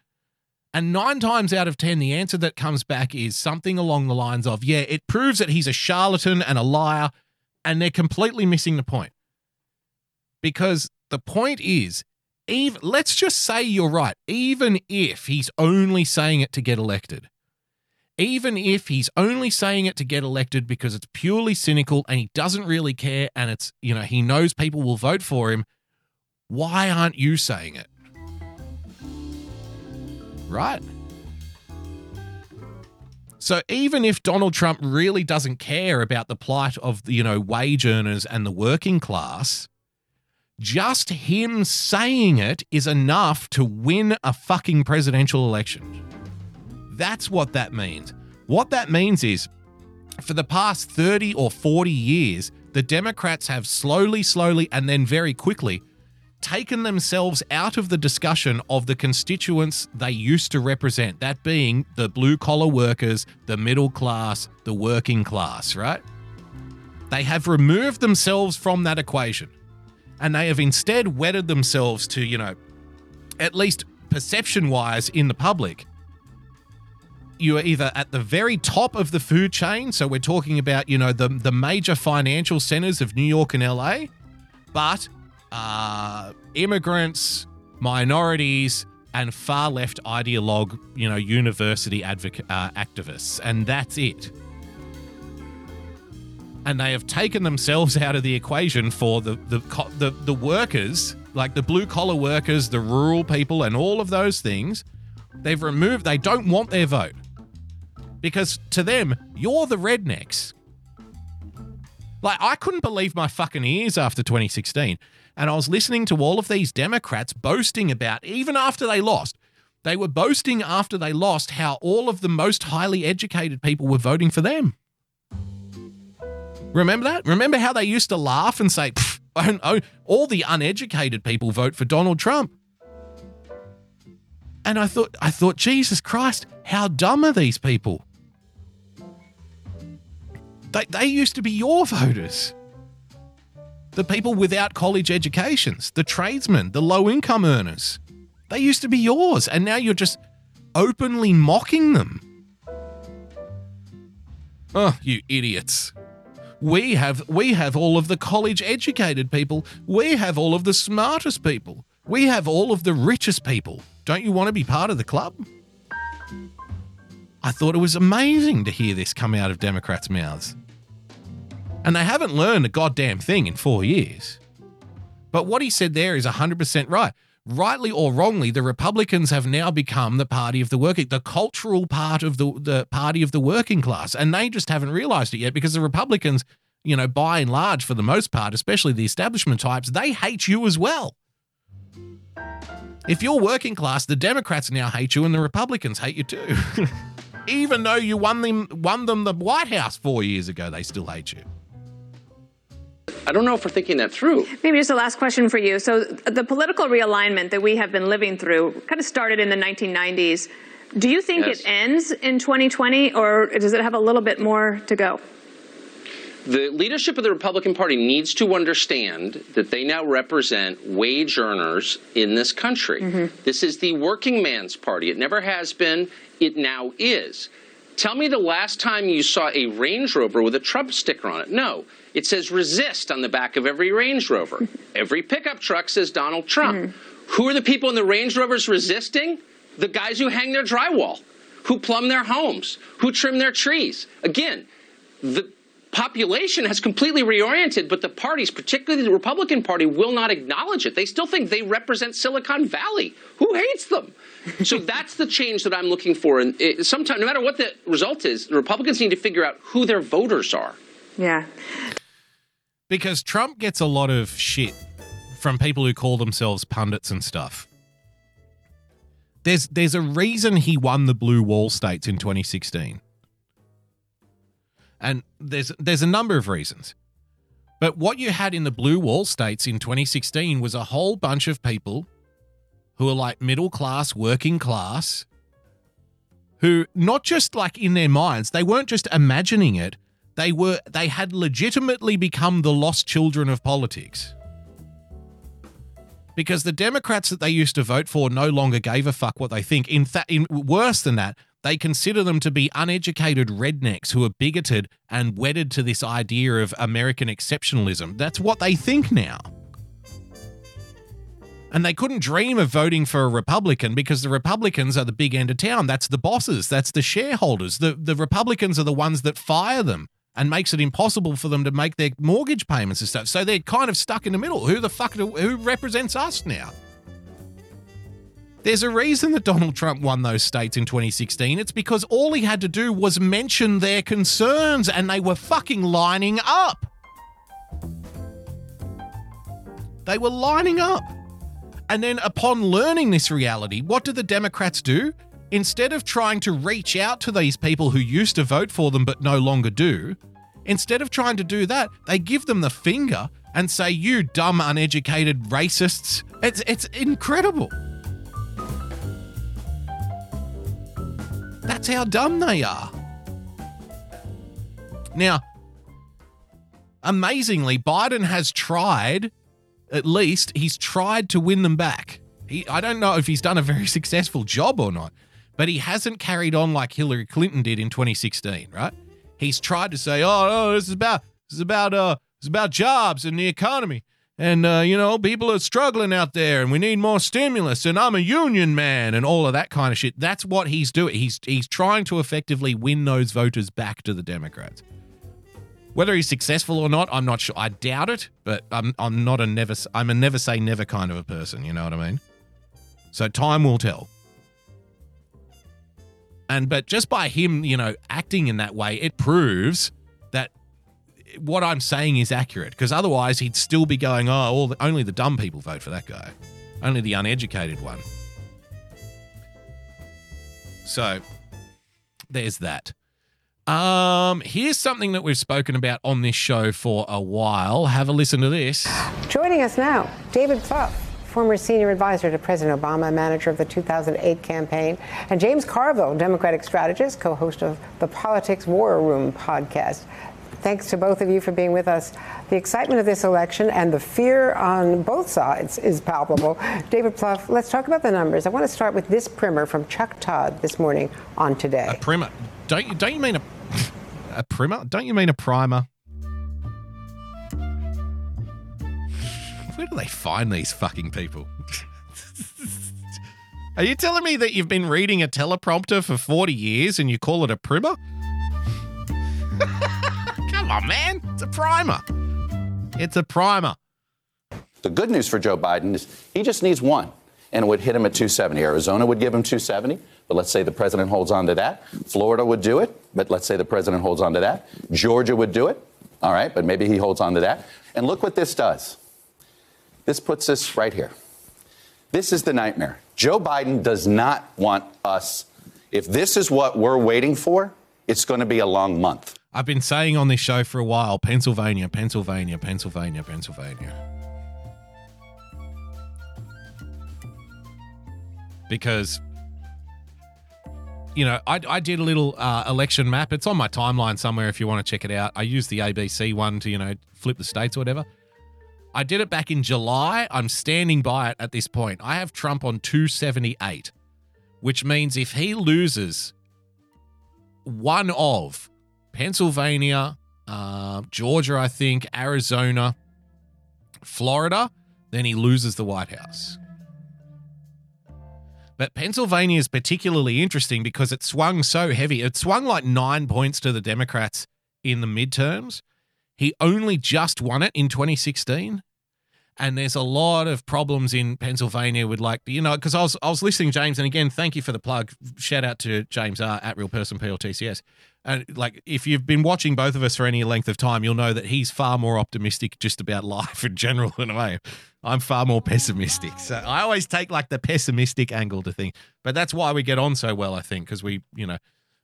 And nine times out of 10, the answer that comes back is something along the lines of, yeah, it proves that he's a charlatan and a liar, and they're completely missing the point. Because the point is, even, let's just say you're right, even if he's only saying it to get elected, even if he's only saying it to get elected because it's purely cynical and he doesn't really care and it's, you know, he knows people will vote for him, why aren't you saying it? Right? So even if Donald Trump really doesn't care about the plight of you know, wage earners and the working class, just him saying it is enough to win a fucking presidential election. That's what that means. What that means is for the past 30 or 40 years, the Democrats have slowly, slowly, and then very quickly taken themselves out of the discussion of the constituents they used to represent, that being the blue collar workers, the middle class, the working class, right? They have removed themselves from that equation and they have instead wedded themselves to, you know, at least perception wise in the public. You are either at the very top of the food chain, so we're talking about, you know, the, the major financial centers of New York and LA, but uh, immigrants, minorities, and far left ideologue, you know, university uh, activists, and that's it. And they have taken themselves out of the equation for the the the, the workers, like the blue collar workers, the rural people, and all of those things. They've removed. They don't want their vote because to them, you're the rednecks. Like, I couldn't believe my fucking ears after 2016. And I was listening to all of these Democrats boasting about, even after they lost, they were boasting after they lost how all of the most highly educated people were voting for them. Remember that? Remember how they used to laugh and say, all the uneducated people vote for Donald Trump. And I thought, I thought, Jesus Christ, how dumb are these people? They, they used to be your voters. The people without college educations, the tradesmen, the low income earners. They used to be yours, and now you're just openly mocking them. Oh, you idiots. We have we have all of the college educated people. We have all of the smartest people. We have all of the richest people. Don't you want to be part of the club? I thought it was amazing to hear this come out of Democrats' mouths. And they haven't learned a goddamn thing in four years. But what he said there is 100% right. Rightly or wrongly, the Republicans have now become the party of the working, the cultural part of the, the party of the working class. And they just haven't realized it yet because the Republicans, you know, by and large, for the most part, especially the establishment types, they hate you as well. If you're working class, the Democrats now hate you and the Republicans hate you too. Even though you won them won them the White House 4 years ago, they still hate you. I don't know if we're thinking that through. Maybe just a last question for you. So, the political realignment that we have been living through kind of started in the 1990s. Do you think Yes. it ends in 2020, or does it have a little bit more to go? The leadership of the Republican Party needs to understand that they now represent wage earners in this country. Mm-hmm. This is the working man's party. It never has been, it now is. Tell me the last time you saw a Range Rover with a Trump sticker on it. No. It says resist on the back of every Range Rover. every pickup truck says Donald Trump. Mm-hmm. Who are the people in the Range Rovers resisting? The guys who hang their drywall, who plumb their homes, who trim their trees. Again, the population has completely reoriented, but the parties, particularly the Republican Party, will not acknowledge it. They still think they represent Silicon Valley. Who hates them? So that's the change that I'm looking for. And it, sometime, no matter what the result is, the Republicans need to figure out who their voters are. Yeah. because Trump gets a lot of shit from people who call themselves pundits and stuff. There's there's a reason he won the blue wall states in 2016. And there's there's a number of reasons. But what you had in the blue wall states in 2016 was a whole bunch of people who are like middle class, working class, who not just like in their minds, they weren't just imagining it, they were they had legitimately become the lost children of politics. Because the Democrats that they used to vote for no longer gave a fuck what they think. In fact, in worse than that, they consider them to be uneducated rednecks who are bigoted and wedded to this idea of American exceptionalism. That's what they think now. And they couldn't dream of voting for a Republican because the Republicans are the big end of town. That's the bosses. That's the shareholders. The the Republicans are the ones that fire them and makes it impossible for them to make their mortgage payments and stuff. So they're kind of stuck in the middle. Who the fuck do, who represents us now? There's a reason that Donald Trump won those states in 2016. It's because all he had to do was mention their concerns and they were fucking lining up. They were lining up. And then, upon learning this reality, what do the Democrats do? Instead of trying to reach out to these people who used to vote for them but no longer do, instead of trying to do that, they give them the finger and say, You dumb, uneducated racists. It's, it's incredible. That's how dumb they are. Now, amazingly, Biden has tried, at least, he's tried to win them back. He, I don't know if he's done a very successful job or not, but he hasn't carried on like Hillary Clinton did in 2016, right? He's tried to say, "Oh, no, this is about this is about uh is about jobs and the economy." And uh, you know, people are struggling out there, and we need more stimulus. And I'm a union man, and all of that kind of shit. That's what he's doing. He's he's trying to effectively win those voters back to the Democrats. Whether he's successful or not, I'm not sure. I doubt it, but I'm I'm not a never I'm a never say never kind of a person. You know what I mean? So time will tell. And but just by him, you know, acting in that way, it proves that what I'm saying is accurate. Because otherwise, he'd still be going, "Oh, all the, only the dumb people vote for that guy, only the uneducated one." So there's that. Um, Um, here's something that we've spoken about on this show for a while. Have a listen to this. Joining us now, David Plouffe, former senior advisor to President Obama, manager of the 2008 campaign, and James Carville, Democratic strategist, co host of the Politics War Room podcast. Thanks to both of you for being with us. The excitement of this election and the fear on both sides is palpable. David Plouffe, let's talk about the numbers. I want to start with this primer from Chuck Todd this morning on Today. A primer. Don't you don't you mean a a primer? Don't you mean a primer? Where do they find these fucking people? Are you telling me that you've been reading a teleprompter for 40 years and you call it a primer? Come on, man. It's a primer. It's a primer. The good news for Joe Biden is he just needs one, and it would hit him at 270. Arizona would give him 270, but let's say the president holds on to that. Florida would do it, but let's say the president holds on to that. Georgia would do it, all right, but maybe he holds on to that. And look what this does. This puts us right here. This is the nightmare. Joe Biden does not want us. If this is what we're waiting for, it's going to be a long month. I've been saying on this show for a while Pennsylvania, Pennsylvania, Pennsylvania, Pennsylvania. Because, you know, I, I did a little uh, election map. It's on my timeline somewhere if you want to check it out. I used the ABC one to, you know, flip the states or whatever. I did it back in July. I'm standing by it at this point. I have Trump on 278, which means if he loses one of Pennsylvania, uh, Georgia, I think, Arizona, Florida, then he loses the White House. But Pennsylvania is particularly interesting because it swung so heavy. It swung like nine points to the Democrats in the midterms. He only just won it in 2016. And there's a lot of problems in Pennsylvania with like, you know, because I was I was listening, James, and again, thank you for the plug. Shout out to James R at Real Person PLTCS. And like, if you've been watching both of us for any length of time, you'll know that he's far more optimistic just about life in general than I am. I'm far more pessimistic. So I always take like the pessimistic angle to things. But that's why we get on so well, I think, because we, you know,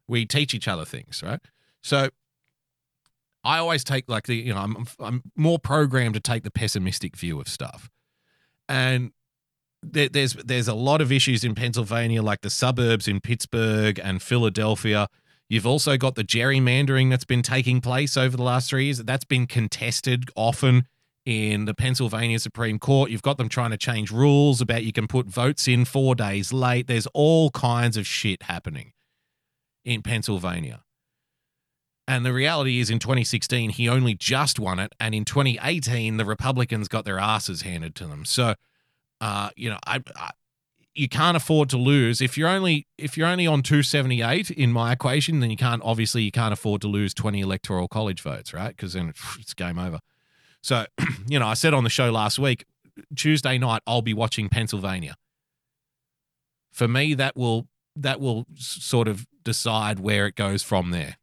we teach each other things, right? So I always take like the, you know, I'm I'm more programmed to take the pessimistic view of stuff. And there, there's there's a lot of issues in Pennsylvania, like the suburbs in Pittsburgh and Philadelphia. You've also got the gerrymandering that's been taking place over the last three years. That's been contested often in the Pennsylvania Supreme Court. You've got them trying to change rules about you can put votes in four days late. There's all kinds of shit happening in Pennsylvania. And the reality is, in 2016, he only just won it. And in 2018, the Republicans got their asses handed to them. So, uh, you know, I, I you can't afford to lose. If you're only if you're only on 278 in my equation then you can't obviously you can't afford to lose 20 electoral college votes right? Because then it's game over. So you know i said on the show last week tuesday night i'll be watching pennsylvania. For me that will that will sort of decide where it goes from there.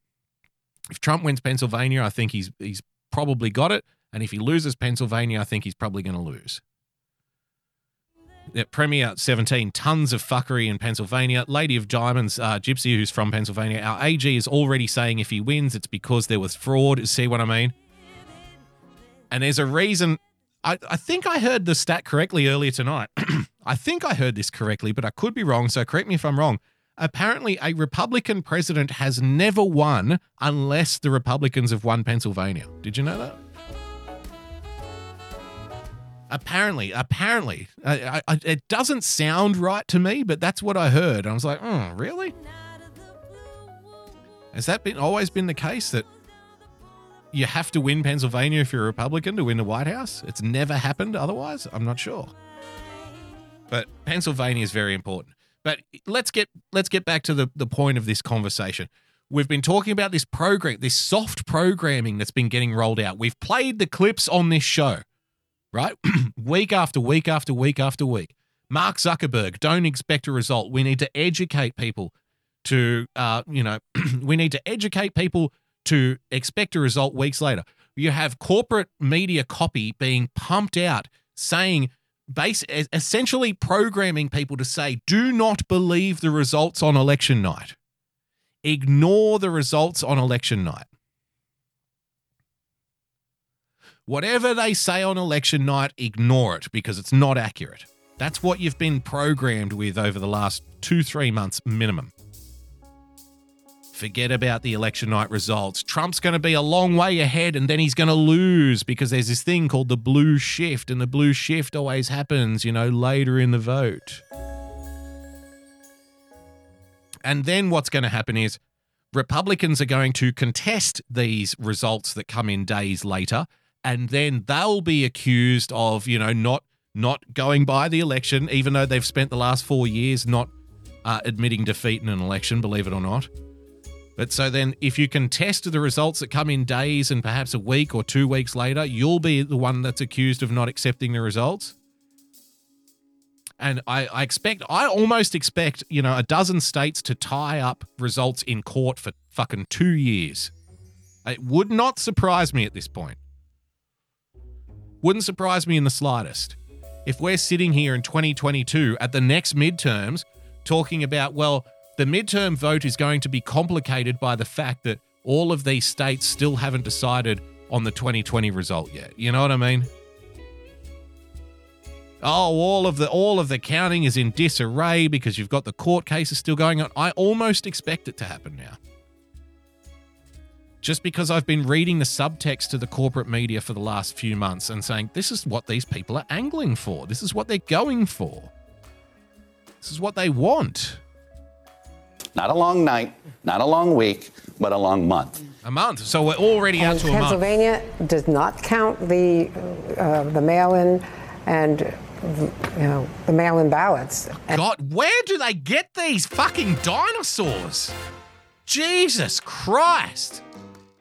If trump wins pennsylvania i think he's he's probably got it. And if he loses pennsylvania i think he's probably going to lose at Premier 17, tons of fuckery in Pennsylvania. Lady of Diamonds, uh, Gypsy, who's from Pennsylvania, our AG is already saying if he wins, it's because there was fraud. See what I mean? And there's a reason. I, I think I heard the stat correctly earlier tonight. I think I heard this correctly, but I could be wrong. So correct me if I'm wrong. Apparently, a Republican president has never won unless the Republicans have won Pennsylvania. Did you know that? Apparently, apparently, uh, I, I, it doesn't sound right to me, but that's what I heard. I was like, oh, really? Has that been always been the case that you have to win Pennsylvania if you're a Republican to win the White House? It's never happened otherwise. I'm not sure, but Pennsylvania is very important. But let's get let's get back to the the point of this conversation. We've been talking about this program, this soft programming that's been getting rolled out. We've played the clips on this show right? week after week after week after week. Mark Zuckerberg, don't expect a result. We need to educate people to, uh, you know, we need to educate people to expect a result weeks later. You have corporate media copy being pumped out saying, base essentially programming people to say, do not believe the results on election night. Ignore the results on election night. Whatever they say on election night, ignore it because it's not accurate. That's what you've been programmed with over the last two, three months minimum. Forget about the election night results. Trump's going to be a long way ahead and then he's going to lose because there's this thing called the blue shift, and the blue shift always happens, you know, later in the vote. And then what's going to happen is Republicans are going to contest these results that come in days later and then they'll be accused of you know not not going by the election, even though they've spent the last four years not uh, admitting defeat in an election, believe it or not. But so then, if you contest the results that come in days and perhaps a week or two weeks later, you'll be the one that's accused of not accepting the results. And I, I expect, I almost expect, you know, a dozen states to tie up results in court for fucking two years. It would not surprise me at this point. Wouldn't surprise me in the slightest. if we're sitting here in 2022 at the next midterms talking about, well, the midterm vote is going to be complicated by the fact that all of these states still haven't decided on the 2020 result yet. You know what I mean? Oh, all of the all of the counting is in disarray because you've got the court cases still going on. I almost expect it to happen now. Just because I've been reading the subtext to the corporate media for the last few months and saying this is what these people are angling for. This is what they're going for. This is what they want. Not a long night, not a long week, but a long month. A month. So we're already out And to a month. Pennsylvania does not count the uh, the mail-in and you know the mail-in ballots. God, where do they get these fucking dinosaurs? Jesus Christ.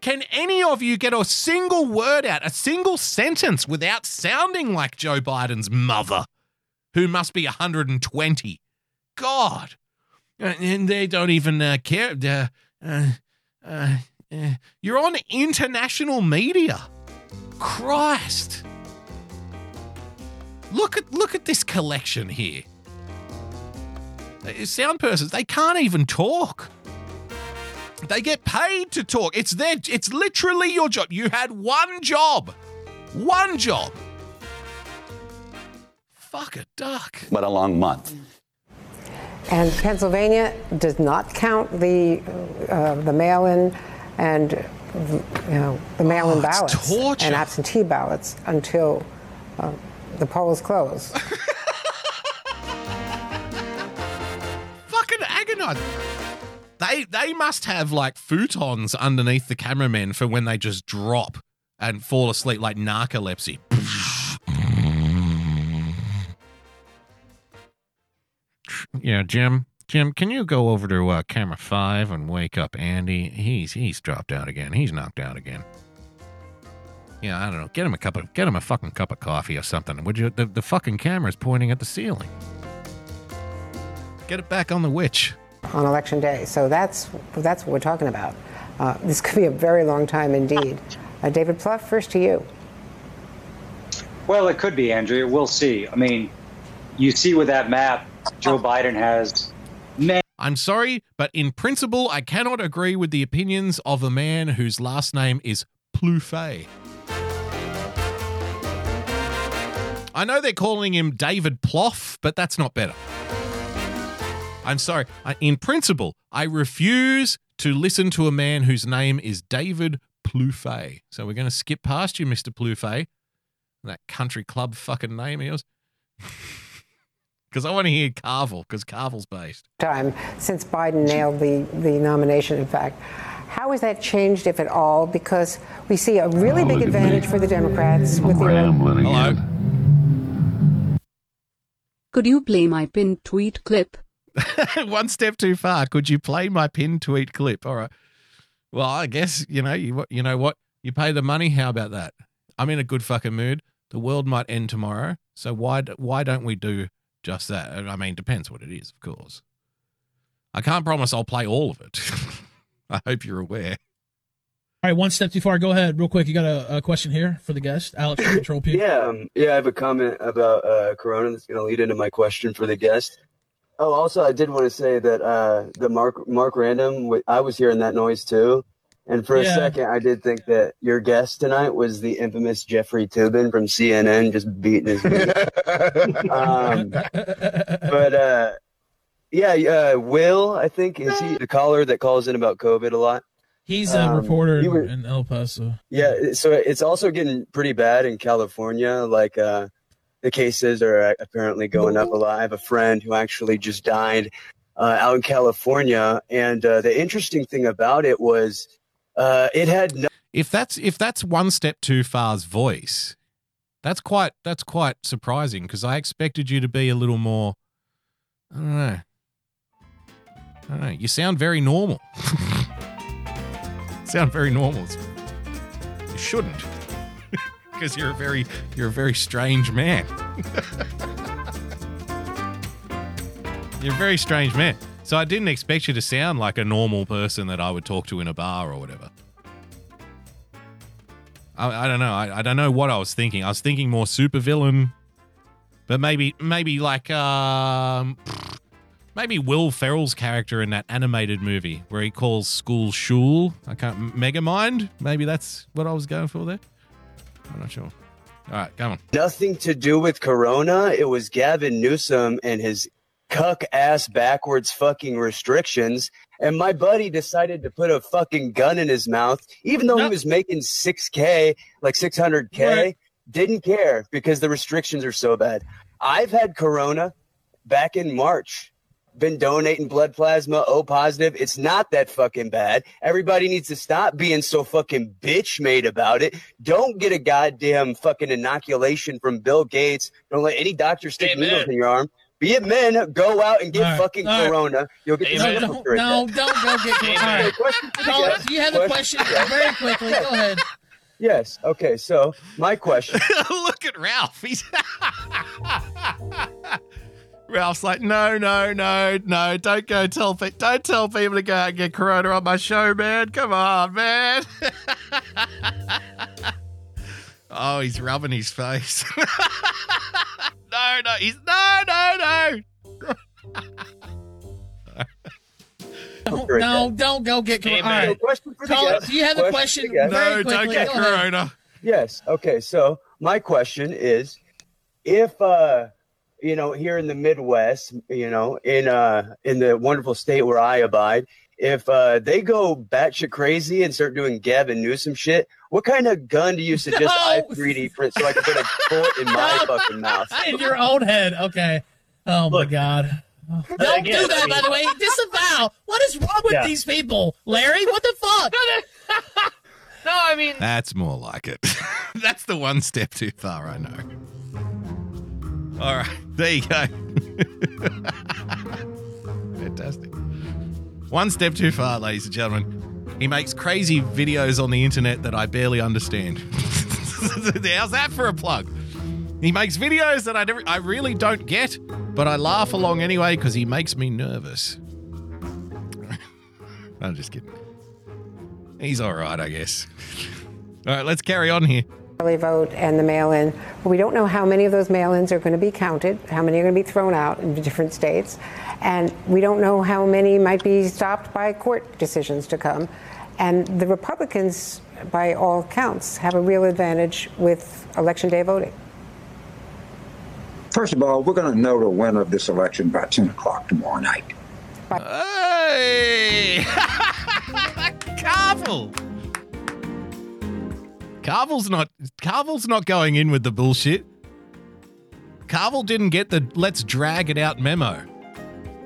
Can any of you get a single word out, a single sentence without sounding like Joe Biden's mother, who must be 120? God. And they don't even uh, care. Uh, uh, uh, uh, you're on international media. Christ. Look at look at this collection here. Uh, Sound persons, they can't even talk. They get paid to talk. It's their it's literally your job. You had one job. One job. Fuck a duck. But a long month. And Pennsylvania does not count the uh, the mail-in and you know the mail-in Oh, ballots torture. and absentee ballots until uh, the polls close. Fucking agonizing. They they must have like futons underneath the cameramen for when they just drop and fall asleep like narcolepsy. Yeah, Jim. Jim, can you go over to uh, camera five and wake up Andy? He's he's dropped out again. He's knocked out again. Yeah, I don't know. Get him a cup of get him a fucking cup of coffee or something. Would you? The, the fucking camera's pointing at the ceiling. Get it back on the witch. On election day. So that's that's what we're talking about. Uh, this could be a very long time indeed. Uh, David Plouffe, first to you. Well, it could be, Andrea. We'll see. I mean, you see with that map, Joe Biden has many. I'm sorry, but in principle, I cannot agree with the opinions of a man whose last name is Plouffe. I know they're calling him David Ploff, but that's not better. I'm sorry. I, in principle, I refuse to listen to a man whose name is David Plouffe. So we're going to skip past you, Mr. Plouffe. That country club fucking name of yours. Because I want to hear Carville, because Carville's based. Time since Biden nailed the, the nomination, in fact. How has that changed, if at all? Because we see a really big advantage for the Democrats with the Hello. Could you play my pinned tweet clip? One step too far. Could you play my pin tweet clip? All right. Well, I guess you know you you know what you pay the money. How about that? I'm in a good fucking mood. The world might end tomorrow, so why why don't we do just that? I mean, depends what it is, of course. I can't promise I'll play all of it. I hope you're aware. All right, one step too far. Go ahead, real quick. You got a, a question here for the guest, Alex from Control P. Yeah, um, yeah, I have a comment about uh, Corona that's going to lead into my question for the guest. Oh, also, I did want to say that uh, the Mark Mark Random, I was hearing that noise too, and for a Yeah. second, I did think that your guest tonight was the infamous Jeffrey Toobin from CNN, just beating his meat. um, but uh, yeah, uh, Will, I think is he the caller that calls in about COVID a lot. He's a Um, reporter were- in El Paso. yeah, so it's also getting pretty bad in California. Like uh, the cases are apparently going up a lot. I have a friend who actually just died uh, out in California, and uh, the interesting thing about it was uh, it had no. If that's if that's one step too far's voice, that's quite that's quite surprising because I expected you to be a little more. I don't know. I don't know. You sound very normal. sound very normal. You shouldn't, because you're a very you're a very strange man. you're a very strange man. So I didn't expect you to sound like a normal person that I would talk to in a bar or whatever. I, I don't know. I, I don't know what I was thinking. I was thinking more supervillain. but maybe maybe like um, maybe Will Ferrell's character in that animated movie where he calls school shul. I can't Megamind. Maybe that's what I was going for there. I'm not sure. All right, come on. Nothing to do with Corona. It was Gavin Newsom and his cuck ass backwards fucking restrictions. And my buddy decided to put a fucking gun in his mouth, even though he was making 6K, like 600K, Right. didn't care because the restrictions are so bad. I've had Corona back in March. Been donating blood plasma, O positive. It's not that fucking bad. Everybody needs to stop being so fucking bitch made about it. Don't get a goddamn fucking inoculation from Bill Gates. Don't let any doctor stick needles in your arm. Be it men, go out and get All right, fucking all right. corona. You'll get the No, don't, no, again. don't go get Okay, All right. question for the Call- guest. You have a question very quickly. Go ahead. Yes. Okay. So my question. Look at Ralph. He's Ralph's like, no, no, no, no, don't go tell pe- don't tell people to go out and get corona on my show, man. Come on, man. oh, he's rubbing his face. no, no, he's no, no, no. Don't, no, don't go get corona. All right. question for the Call- guest. do you have a Question question? for the guest. Very quickly. Go ahead. Yes. Okay. So my question is, if uh, you know, here in the Midwest, you know, in uh, in the wonderful state where I abide, if uh, they go batshit crazy and start doing Gavin Newsom shit, what kind of gun do you suggest I 3D print so I can put a bullet in my fucking mouth? In your own head. Okay. Oh my God. Don't Again, do that, I mean- by the way. Disavow. What is wrong with Yeah. these people, Larry? What the fuck? No, I mean, That's more like it. That's the one step too far, I know. All right, there you go. Fantastic. One step too far, ladies and gentlemen. He makes crazy videos on the internet that I barely understand. How's that for a plug? He makes videos that I never, I really don't get, but I laugh along anyway because he makes me nervous. I'm just kidding. He's all right, I guess. All right, let's carry on here. Early vote and the mail-in. We don't know how many of those mail-ins are going to be counted, how many are going to be thrown out in different states, and we don't know how many might be stopped by court decisions to come. And the Republicans, by all counts, have a real advantage with election day voting. First of all, we're going to know the winner of this election by 10 o'clock tomorrow night. Hey! Carville! Carville's not Carville's not going in with the bullshit. Carville didn't get the let's drag it out memo.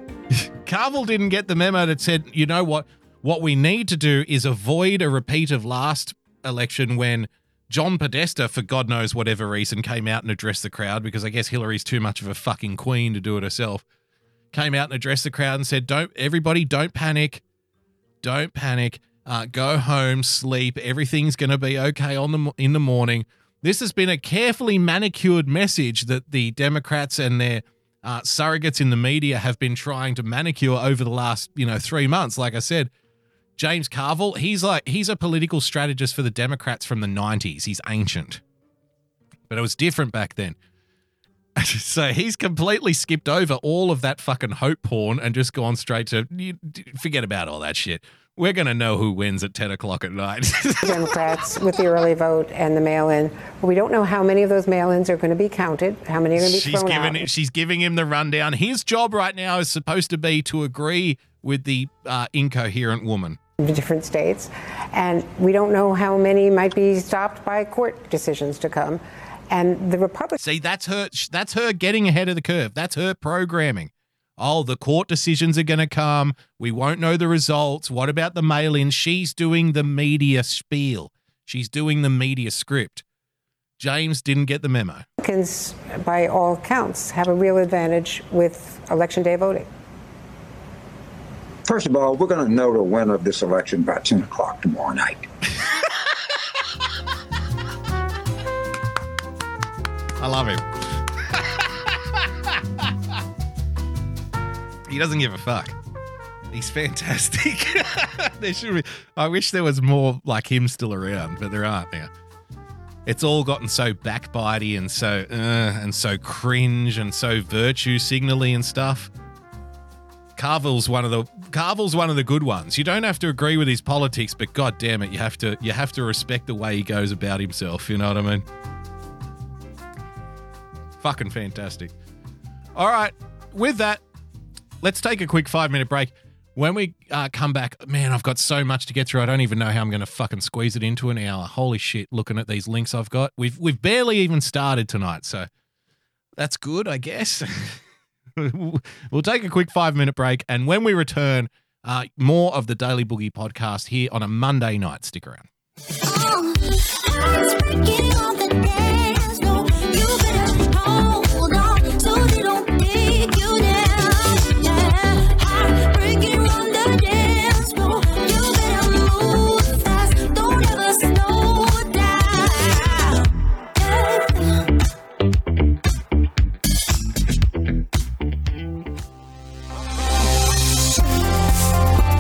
Carville didn't get the memo that said, you know what? What we need to do is avoid a repeat of last election when John Podesta, for God knows whatever reason, came out and addressed the crowd because I guess Hillary's too much of a fucking queen to do it herself. Came out and addressed the crowd and said, "Don't everybody, don't panic, don't panic. Uh, go home, sleep. Everything's going to be okay on the in the morning." This has been a carefully manicured message that the Democrats and their uh, surrogates in the media have been trying to manicure over the last, you know, three months. Like I said, James Carville, he's like he's a political strategist for the Democrats from the '90s. He's ancient, but it was different back then. so he's completely skipped over all of that fucking hope porn and just gone straight to forget about all that shit. We're gonna know who wins at ten o'clock at night. Democrats with the early vote and the mail-in. We don't know how many of those mail-ins are going to be counted, how many are going to be she's thrown giving out. she's giving him the rundown. His job right now is supposed to be to agree with the uh, incoherent woman. in different states, and we don't know how many might be stopped by court decisions to come. And the Republicans. See, that's her. That's her getting ahead of the curve. That's her programming. Oh, the court decisions are going to come. We won't know the results. What about the mail-in? She's doing the media spiel. She's doing the media script. James didn't get the memo. Republicans, by all counts, have a real advantage with election day voting. First of all, we're going to know the winner of this election by 10 o'clock tomorrow night. I love him. he doesn't give a fuck. He's fantastic. there should be. I wish there was more like him still around, but there aren't now. it's all gotten so backbitey and so uh, and so cringe and so virtue signally and stuff. Carville's one of the Carville's one of the good ones. You don't have to agree with his politics, but god damn it, you have to you have to respect the way he goes about himself, you know what I mean? Fucking fantastic. All right, with that, let's take a quick 5-minute break. When we uh, come back, man, I've got so much to get through. I don't even know how I'm going to fucking squeeze it into an hour. Holy shit! Looking at these links I've got, we've we've barely even started tonight, so that's good, I guess. we'll take a quick five minute break, and when we return, uh, more of the Daily Boogie podcast here on a Monday night. Stick around.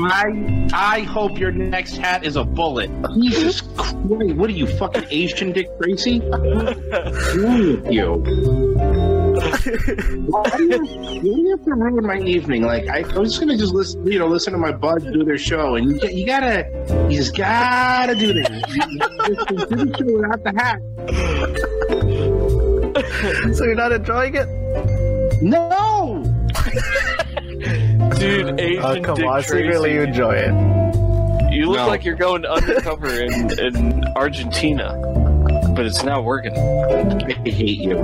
I I hope your next hat is a bullet. Jesus Christ! What are you fucking Asian Dick Tracy? With you? Why do you, why do you have to ruin my evening? Like I, I was just gonna just listen, you know, listen to my buds do their show, and you, you gotta, you just gotta do this. You, you just do the show without the hat. so you're not enjoying it? No. Dude, oh, Asian Oh, come Dick on, Tracy. secretly you enjoy it. You look No. like you're going undercover in, in Argentina, but it's not working. I hate you.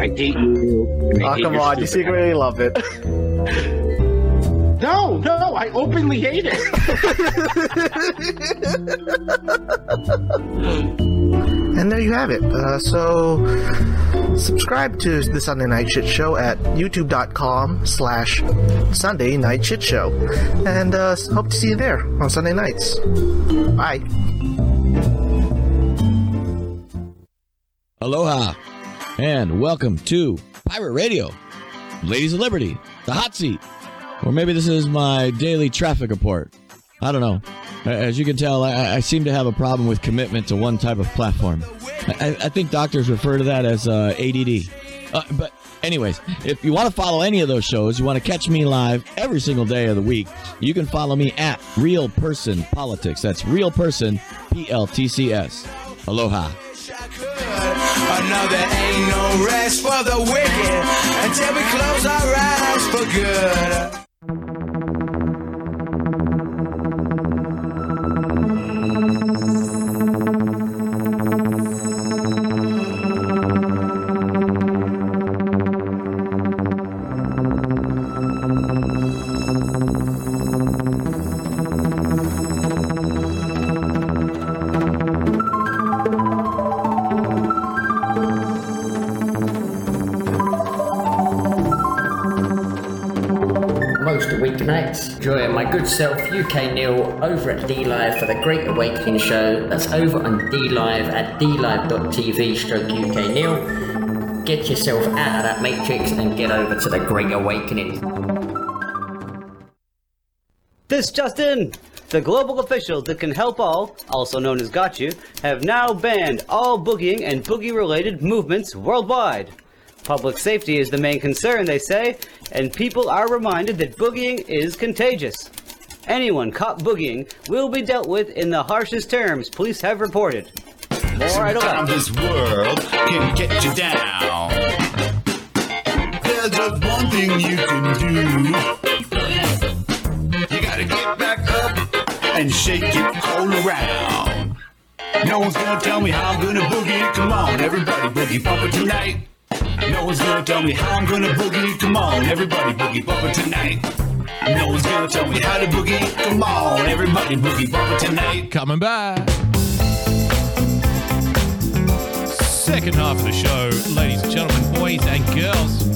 I hate you. and I Oh, hate come on, you stupid secretly love it. No, no, I openly hate it. And there you have it. Uh, so, subscribe to the Sunday Night Shit Show at youtube.com slash Sunday Night Shit Show. And uh, hope to see you there on Sunday nights. Bye. Aloha, and welcome to Pirate Radio, Ladies of Liberty, the hot seat. Or maybe this is my daily traffic report. I don't know. As you can tell, I, I seem to have a problem with commitment to one type of platform. I, I think doctors refer to that as uh, ADD. Uh, but, anyways, if you want to follow any of those shows, you want to catch me live every single day of the week, you can follow me at Real Person Politics. That's Real Person P L T C S. Aloha. Ain't no rest for the wicked until we close our eyes for good. Good self, UK Neil, over at DLive for the Great Awakening show. That's over on DLive at dlive.tv stroke UK Neil. Get yourself out of that matrix and get over to the Great Awakening. This just in! The global officials that can help all, also known as Got You, have now banned all boogieing and boogie related movements worldwide. Public safety is the main concern, they say, and people are reminded that boogieing is contagious. Anyone caught boogieing will be dealt with in the harshest terms police have reported. More at 11. This world can get you down. There's just one thing you can do. You gotta get back up and shake it all around. No one's gonna tell me how I'm gonna boogie. It. Come on, everybody boogie bumper tonight. No one's gonna tell me how I'm gonna boogie. It. Come on, everybody boogie bumper tonight. No one's gonna tell me how to boogie. Come on, everybody boogie bumper tonight. Coming back. Second half of the show, ladies and gentlemen, boys and girls.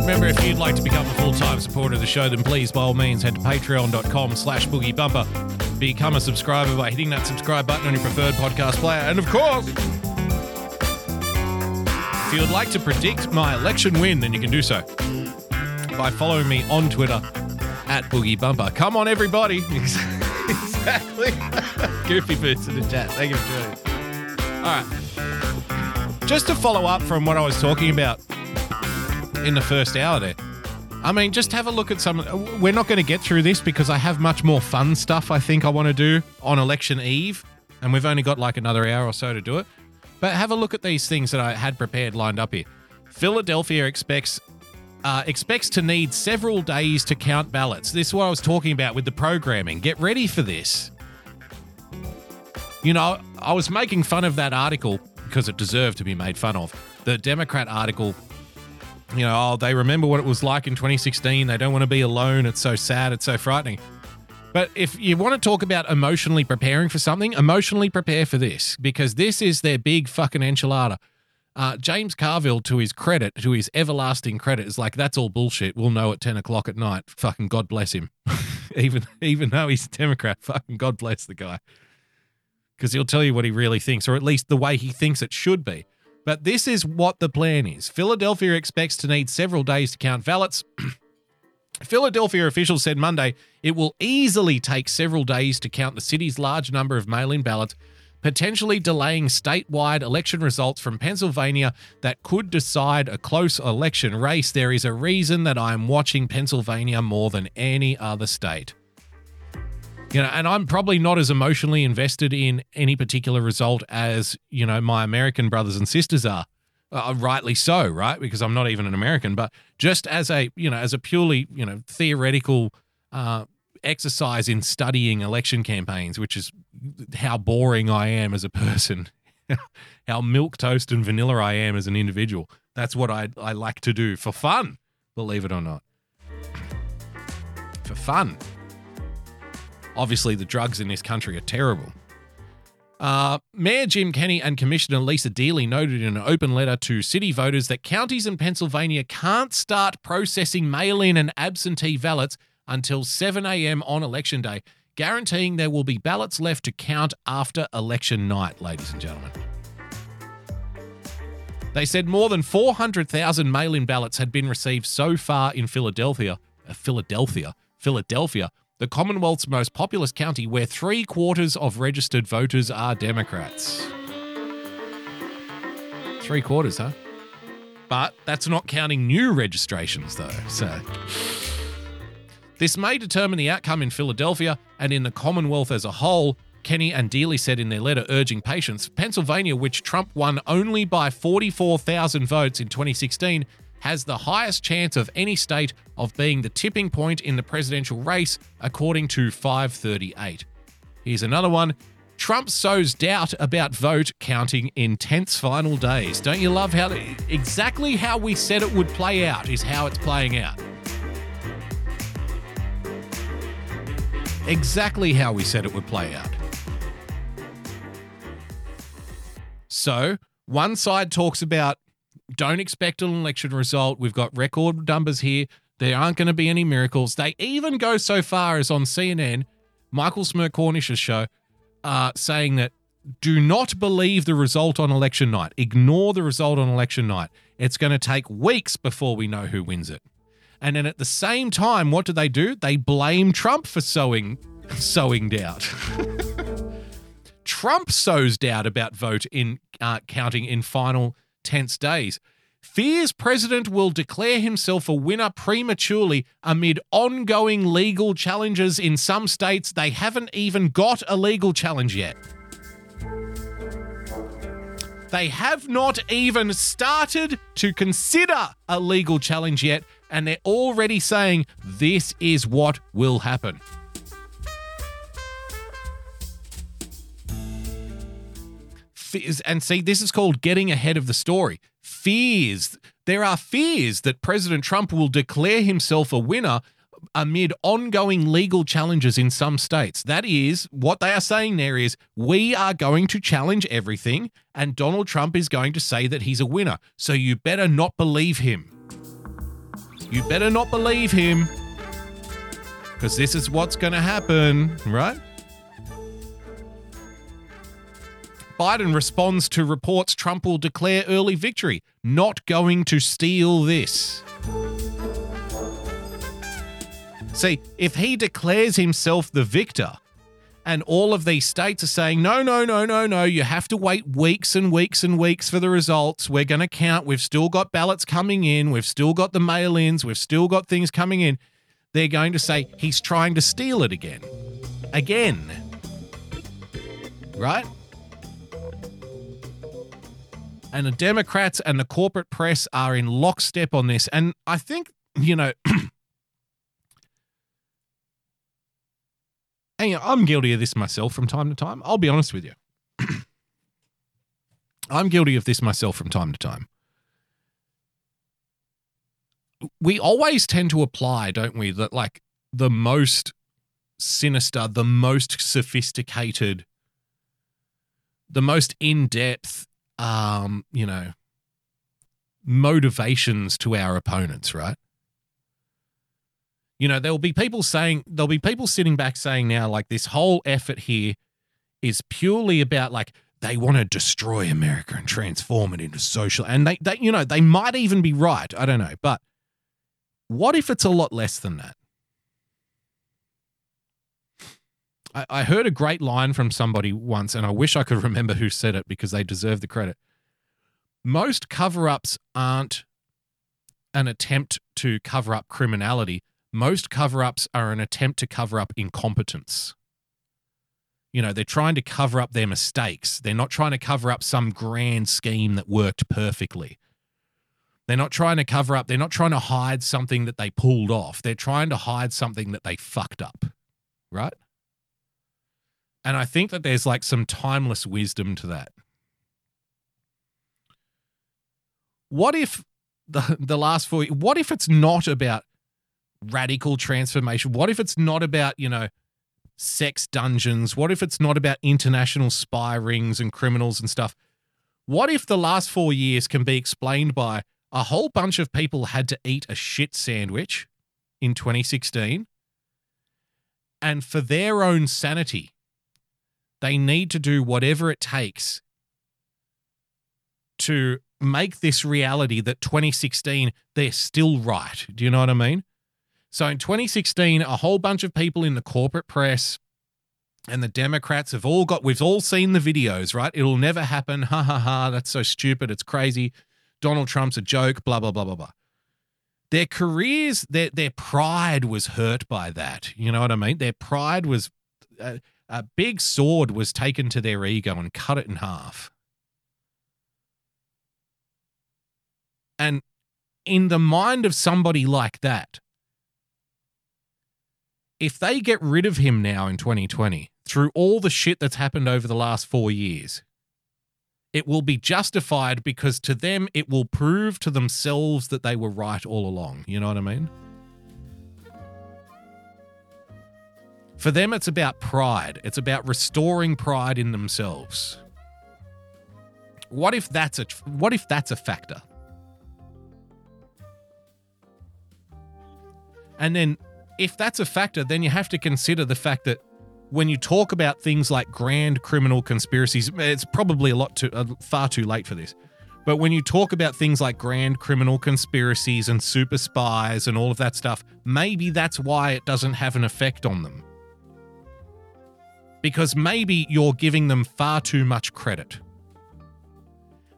Remember, if you'd like to become a full-time supporter of the show, then please, by all means, head to patreon.com slash boogiebumper. Become a subscriber by hitting that subscribe button on your preferred podcast player. And of course, if you would like to predict my election win, then you can do so by following me on Twitter at Boogie Bumper. Come on, everybody. exactly. Goofy boots in the chat. Thank you for joining. All right. Just to follow up from what I was talking about in the first hour there. I mean, just have a look at some. We're not going to get through this because I have much more fun stuff I think I want to do on election eve, and we've only got like another hour or so to do it. But have a look at these things that I had prepared lined up here. Philadelphia expects uh, expects to need several days to count ballots. This is what I was talking about with the programming. Get ready for this. You know, I was making fun of that article because it deserved to be made fun of. The Democrat article, you know, oh, they remember what it was like in 2016. They don't want to be alone. It's so sad. It's so frightening. But if you want to talk about emotionally preparing for something, emotionally prepare for this because this is their big fucking enchilada. Uh, James Carville, to his credit, to his everlasting credit, is like, that's all bullshit. We'll know at 10 o'clock at night. Fucking God bless him. even, even though he's a Democrat, fucking God bless the guy. Because he'll tell you what he really thinks, or at least the way he thinks it should be. But this is what the plan is. Philadelphia expects to need several days to count ballots. Philadelphia officials said Monday it will easily take several days to count the city's large number of mail in ballots, potentially delaying statewide election results from Pennsylvania that could decide a close election race. There is a reason that I am watching Pennsylvania more than any other state. You know, and I'm probably not as emotionally invested in any particular result as, you know, my American brothers and sisters are. Uh, rightly so, right? Because I'm not even an American, but just as a, you know, as a purely, you know, theoretical uh, exercise in studying election campaigns, which is how boring I am as a person, how milk toast and vanilla I am as an individual. That's what I I like to do for fun, believe it or not. For fun. Obviously, the drugs in this country are terrible. Uh, Mayor Jim Kenney and Commissioner Lisa Deeley noted in an open letter to city voters that counties in Pennsylvania can't start processing mail in and absentee ballots until 7 a.m. on election day, guaranteeing there will be ballots left to count after election night, ladies and gentlemen. They said more than 400,000 mail in ballots had been received so far in Philadelphia. Uh, Philadelphia. Philadelphia, the Commonwealth's most populous county, where three quarters of registered voters are Democrats. Three quarters, huh? But that's not counting new registrations, though. So. This may determine the outcome in Philadelphia and in the Commonwealth as a whole, Kenney and Deeley said in their letter urging patience. Pennsylvania, which Trump won only by 44,000 votes in 2016, has the highest chance of any state of being the tipping point in the presidential race, according to 538. Here's another one. Trump sows doubt about vote counting in tense final days. Don't you love how exactly how we said it would play out is how it's playing out? Exactly how we said it would play out. So, one side talks about don't expect an election result. We've got record numbers here. There aren't going to be any miracles. They even go so far as on CNN, Michael Smerconish's show, uh, saying that do not believe the result on election night. Ignore the result on election night. It's going to take weeks before we know who wins it. And then at the same time, what do they do? They blame Trump for sowing sowing doubt. Trump sows doubt about vote in uh, counting in final tense days. fears president will declare himself a winner prematurely amid ongoing legal challenges in some states. They haven't even got a legal challenge yet. They have not even started to consider a legal challenge yet, and they're already saying this is what will happen. And see, this is called getting ahead of the story. Fears. There are fears that President Trump will declare himself a winner amid ongoing legal challenges in some states. That is what they are saying there is we are going to challenge everything and Donald Trump is going to say that he's a winner. So you better not believe him. You better not believe him because this is what's going to happen, right? Biden responds to reports Trump will declare early victory. Not going to steal this. See, if he declares himself the victor, and all of these states are saying, no, no, no, no, no, you have to wait weeks and weeks and weeks for the results. We're going to count. We've still got ballots coming in. We've still got the mail ins. We've still got things coming in. They're going to say he's trying to steal it again. Again. Right? And the Democrats and the corporate press are in lockstep on this. And I think, you know, And, you know, I'm guilty of this myself from time to time. I'll be honest with you. I'm guilty of this myself from time to time. We always tend to apply, don't we, that like the most sinister, the most sophisticated, the most in depth, um, you know, motivations to our opponents, right? You know, there'll be people saying, there'll be people sitting back saying now, like, this whole effort here is purely about, like, they want to destroy America and transform it into social. And they, they, you know, they might even be right. I don't know. But what if it's a lot less than that? I, I heard a great line from somebody once, and I wish I could remember who said it because they deserve the credit. Most cover ups aren't an attempt to cover up criminality most cover ups are an attempt to cover up incompetence. You know, they're trying to cover up their mistakes. They're not trying to cover up some grand scheme that worked perfectly. They're not trying to cover up, they're not trying to hide something that they pulled off. They're trying to hide something that they fucked up. Right? And I think that there's like some timeless wisdom to that. What if the the last four what if it's not about radical transformation? What if it's not about, you know, sex dungeons? What if it's not about international spy rings and criminals and stuff? What if the last four years can be explained by a whole bunch of people had to eat a shit sandwich in 2016? And for their own sanity, they need to do whatever it takes to make this reality that 2016 they're still right. Do you know what I mean? So in 2016, a whole bunch of people in the corporate press and the Democrats have all got, we've all seen the videos, right? It'll never happen. Ha ha ha. That's so stupid. It's crazy. Donald Trump's a joke, blah, blah, blah, blah, blah. Their careers, their, their pride was hurt by that. You know what I mean? Their pride was, a, a big sword was taken to their ego and cut it in half. And in the mind of somebody like that, if they get rid of him now in 2020 through all the shit that's happened over the last four years, it will be justified because to them it will prove to themselves that they were right all along. You know what I mean? For them, it's about pride. It's about restoring pride in themselves. What if that's a what if that's a factor? And then if that's a factor, then you have to consider the fact that when you talk about things like grand criminal conspiracies, it's probably a lot too uh, far too late for this. But when you talk about things like grand criminal conspiracies and super spies and all of that stuff, maybe that's why it doesn't have an effect on them. Because maybe you're giving them far too much credit.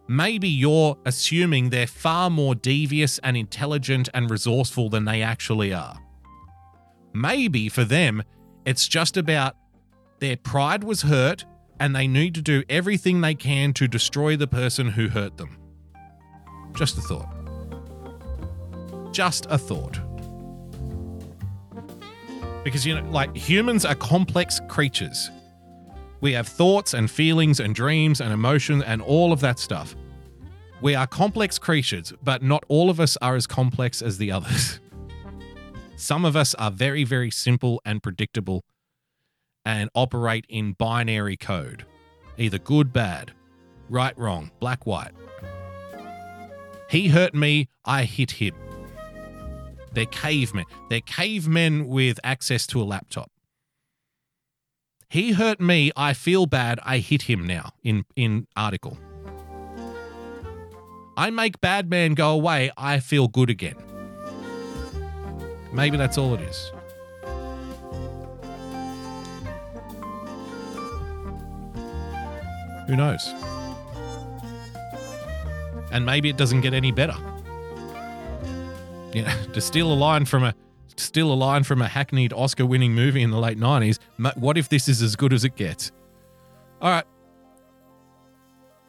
maybe you're assuming they're far more devious and intelligent and resourceful than they actually are. Maybe for them, it's just about their pride was hurt and they need to do everything they can to destroy the person who hurt them. Just a thought. Just a thought. Because, you know, like humans are complex creatures. We have thoughts and feelings and dreams and emotions and all of that stuff. We are complex creatures, but not all of us are as complex as the others. Some of us are very, very simple and predictable and operate in binary code either good, bad, right, wrong, black, white. He hurt me, I hit him. They're cavemen. They're cavemen with access to a laptop. He hurt me, I feel bad, I hit him now in, in article. I make bad man go away, I feel good again. Maybe that's all it is. Who knows? And maybe it doesn't get any better. Yeah, to steal a line from a steal a line from a hackneyed Oscar-winning movie in the late '90s. What if this is as good as it gets? All right.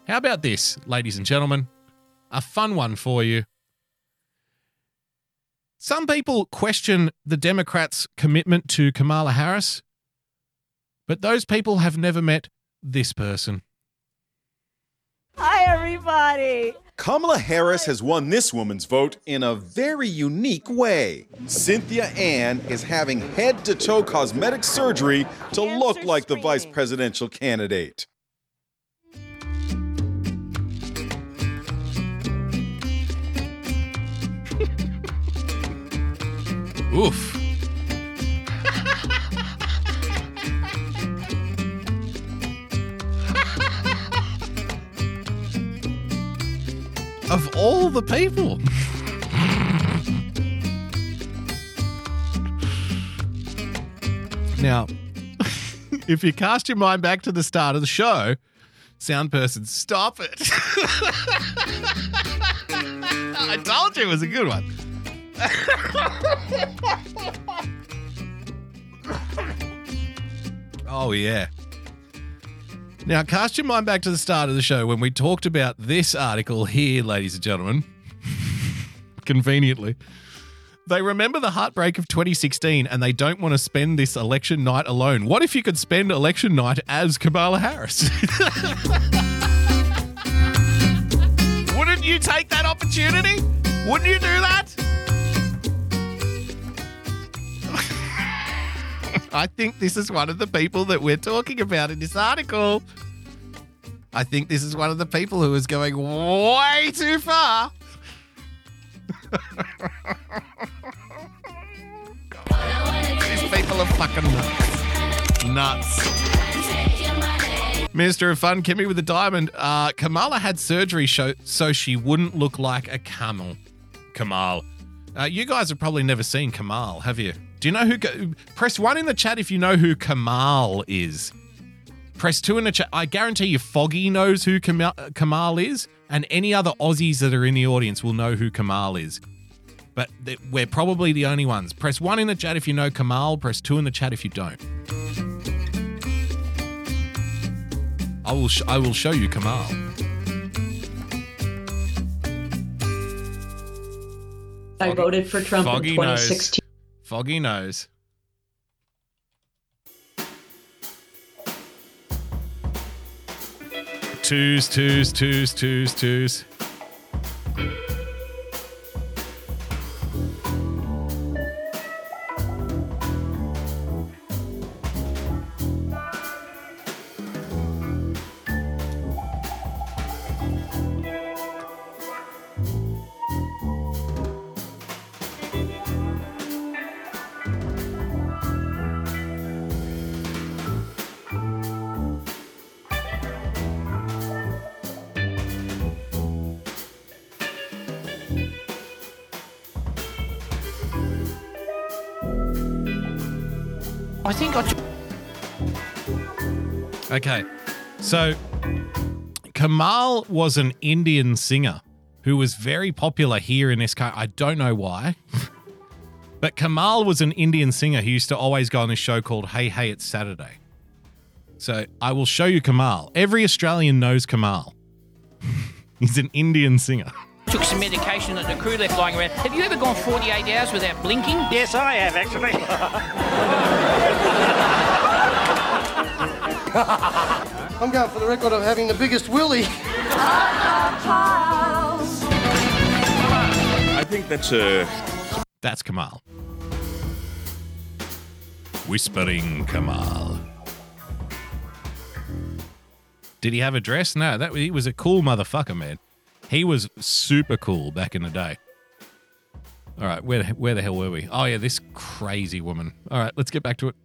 How about this, ladies and gentlemen? A fun one for you. Some people question the Democrats' commitment to Kamala Harris, but those people have never met this person. Hi, everybody. Kamala Harris has won this woman's vote in a very unique way. Cynthia Ann is having head to toe cosmetic surgery to look like the vice presidential candidate. Oof. of all the people. now, if you cast your mind back to the start of the show, sound person, stop it. I told you it was a good one. oh, yeah. Now, cast your mind back to the start of the show when we talked about this article here, ladies and gentlemen. Conveniently. They remember the heartbreak of 2016 and they don't want to spend this election night alone. What if you could spend election night as Kamala Harris? Wouldn't you take that opportunity? Wouldn't you do that? I think this is one of the people that we're talking about in this article. I think this is one of the people who is going way too far. These people are fucking nuts. Nuts. Minister of Fun, Kimmy with the diamond. Uh, Kamala had surgery show, so she wouldn't look like a camel. Kamahl. Uh, you guys have probably never seen Kamahl, have you? Do you know who? Press one in the chat if you know who Kamahl is. Press two in the chat. I guarantee you, Foggy knows who Kamahl, is, and any other Aussies that are in the audience will know who Kamahl is. But we're probably the only ones. Press one in the chat if you know Kamahl. Press two in the chat if you don't. I will. Sh- I will show you Kamahl. I voted for Trump in Foggy 2016. Foggy knows. Twos, twos, twos, twos, twos. So Kamahl was an Indian singer who was very popular here in this country. I don't know why. but Kamahl was an Indian singer who used to always go on this show called Hey Hey It's Saturday. So I will show you Kamahl. Every Australian knows Kamahl. He's an Indian singer. Took some medication that the crew left lying around. Have you ever gone 48 hours without blinking? Yes, I have actually. I'm going for the record of having the biggest willy. I think that's a. That's Kamahl. Whispering Kamahl. Did he have a dress? No, that he was a cool motherfucker, man. He was super cool back in the day. All right, where where the hell were we? Oh yeah, this crazy woman. All right, let's get back to it.